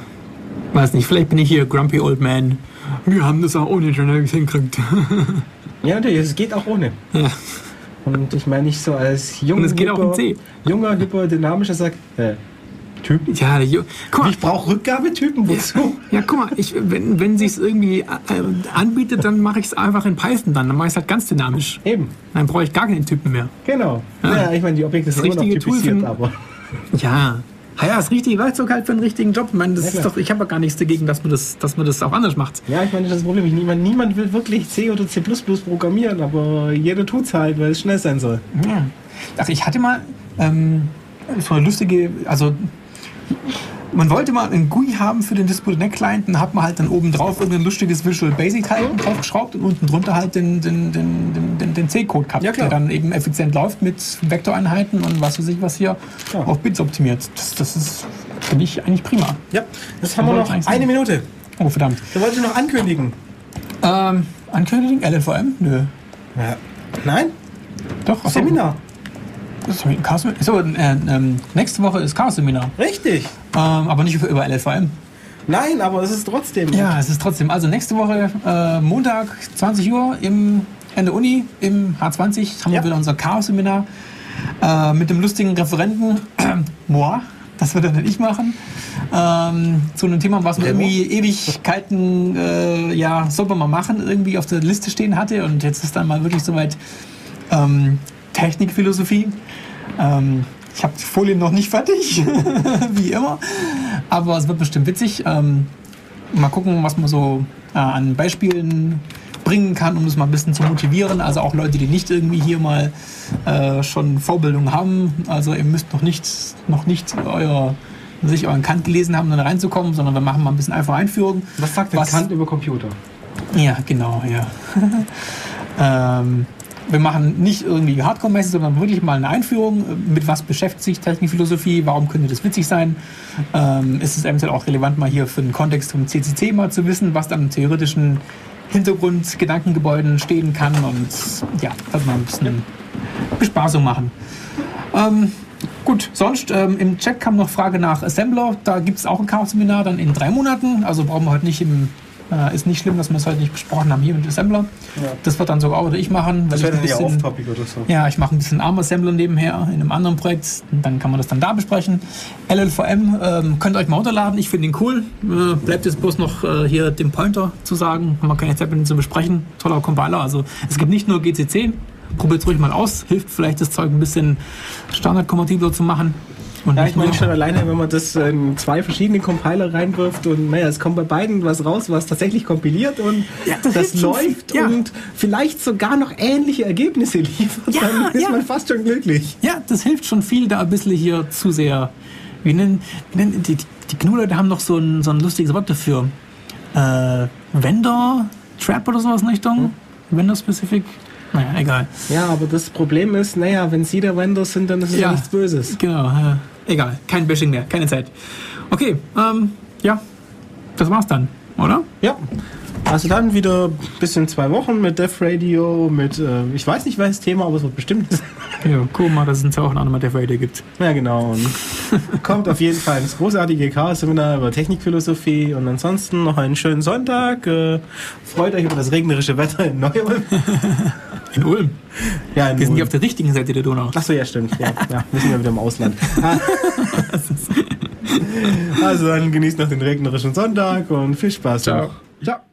Weiß nicht, vielleicht bin ich hier Grumpy Old Man. Wir haben das auch ohne Generics hingekriegt. Ja, natürlich, es geht auch ohne. ja. Und ich meine nicht so als junger, Und es geht auch in C. junger, hipper, dynamischer sagt, äh, Typen? Ja, mal. Ich brauche Rückgabetypen, wozu? Ja, guck mal, ich, wenn, wenn sich irgendwie äh, anbietet, dann mache ich es einfach in Python dann. Dann mache ich es halt ganz dynamisch. Eben, Dann brauche ich gar keinen Typen mehr. genau. Ja, ich meine, die Objekte sind immer noch richtige Tool typisiert, für- aber... Ja. Ja, ja, das richtige Werkzeug halt für einen richtigen Job. Ich meine, das Ja, ist doch, ich habe ja gar nichts dagegen, dass man das, dass man das auch anders macht. Ja, ich meine, das ist das Problem. Ich- Niemand, niemand will wirklich C oder C++ programmieren, aber jeder tut's halt, weil es schnell sein soll. Ja. Ach, ich hatte mal ähm, so eine lustige, also man wollte mal einen GUI haben für den Display Client, dann hat man halt dann oben drauf irgendein lustiges Visual Basic halt draufgeschraubt und unten drunter halt den, den, den, den, den, C-Code gehabt, Ja, der dann eben effizient läuft mit Vektoreinheiten und was weiß ich was hier Klar. auf Bits optimiert. Das, das ist, finde ich, eigentlich prima. Ja, das haben wir noch eine sagen. Minute. Oh, verdammt. Da wollte ich noch ankündigen. Ähm, Ankündigung? LLVM? Nö. Ja. Nein? Doch. Seminar. Sorry, Chaos, so, äh, ähm, nächste Woche ist Chaos-Seminar. Richtig. Ähm, aber nicht über, LLVM. Nein, aber es ist trotzdem. Ja, es ist trotzdem. Also nächste Woche, äh, Montag, 20 Uhr im, in der Uni, im H20, haben Ja. wir wieder unser Chaos-Seminar äh, mit dem lustigen Referenten, moi, das wird dann nicht ich machen, ähm, zu einem Thema, was wir Remo? irgendwie Ewigkeiten, äh, ja, soll man mal machen, irgendwie auf der Liste stehen hatte und jetzt ist dann mal wirklich soweit ähm, Technikphilosophie. Ähm, ich habe die Folien noch nicht fertig, wie immer. Aber es wird bestimmt witzig. Ähm, mal gucken, was man so äh, an Beispielen bringen kann, um das mal ein bisschen zu motivieren. Also auch Leute, die nicht irgendwie hier mal äh, schon Vorbildung haben. Also ihr müsst noch nicht, noch nicht euer, sich euren Kant gelesen haben, um dann reinzukommen, sondern wir machen mal ein bisschen einfach Einführung. Was sagt der Was- Kant über Computer? Ja, genau, ja. ähm, wir machen nicht irgendwie Hardcore-mäßig, sondern wirklich mal eine Einführung. Mit was beschäftigt sich Technikphilosophie? Warum könnte das witzig sein? Ähm, ist es eventuell auch relevant, mal hier für den Kontext vom CCC mal zu wissen, was dann im theoretischen Hintergrund-Gedankengebäuden stehen kann und ja, dass man ein bisschen Bespaßung machen. Ähm, gut, sonst ähm, im Chat kam noch Frage nach Assembler. Da gibt es auch ein Chaos-Seminar dann in drei Monaten. Also brauchen wir heute nicht im äh, ist nicht schlimm, dass wir es heute nicht besprochen haben hier mit Assembler. Ja. Das wird dann sogar auch oder ich machen. Das wäre ich dann bisschen- off-topic oder so. ja, ich mache ein bisschen ARM-Assembler nebenher in einem anderen Projekt. Dann kann man das dann da besprechen. LLVM ähm, könnt ihr euch mal runterladen. Ich finde ihn cool. Äh, bleibt jetzt bloß noch äh, hier den Pointer zu sagen. Haben wir keine Zeit mit ihm zu besprechen. Toller Compiler. Also es gibt nicht nur GCC. Probiert es ruhig mal aus. Hilft vielleicht das Zeug ein bisschen standardkompatibler zu machen. Und Ja, ich meine schon alleine, wenn man das in zwei verschiedene Compiler reinwirft und naja, es kommt bei beiden was raus, was tatsächlich kompiliert und Ja, das das, läuft ja. und vielleicht sogar noch ähnliche Ergebnisse liefert, Ja, dann ist man fast schon glücklich. Ja, das hilft schon viel, da ein bisschen hier zu sehr. Wie nennen, die, die, GNU-Leute haben noch so ein, so ein lustiges Wort dafür. Äh, Vendor Trap oder sowas in Richtung? Vendor Specific? Naja, egal. Ja, aber das Problem ist, naja, wenn sie der Vendor sind, dann ist es ja, Ja. nichts Böses. Genau, äh, egal. Kein Bashing mehr, keine Zeit. Okay, ähm, ja, das war's dann, oder? Ja. Also dann wieder bis in zwei Wochen mit Def Radio, mit, äh, ich weiß nicht welches Thema, aber es wird bestimmt. Ja, cool, mal, dass es in zwei Wochen auch nochmal der Friday gibt. ja, genau. Und kommt auf jeden Fall ins großartige Chaos-Seminar über Technikphilosophie und ansonsten noch einen schönen Sonntag. Äh, freut euch über das regnerische Wetter in Neu-Ulm. In Ulm. Ja, in Wir sind hier auf der richtigen Seite der Donau. Achso, ja, stimmt. Ja, ja, wir sind ja wieder im Ausland. also dann genießt noch den regnerischen Sonntag und viel Spaß. Ciao. Ciao.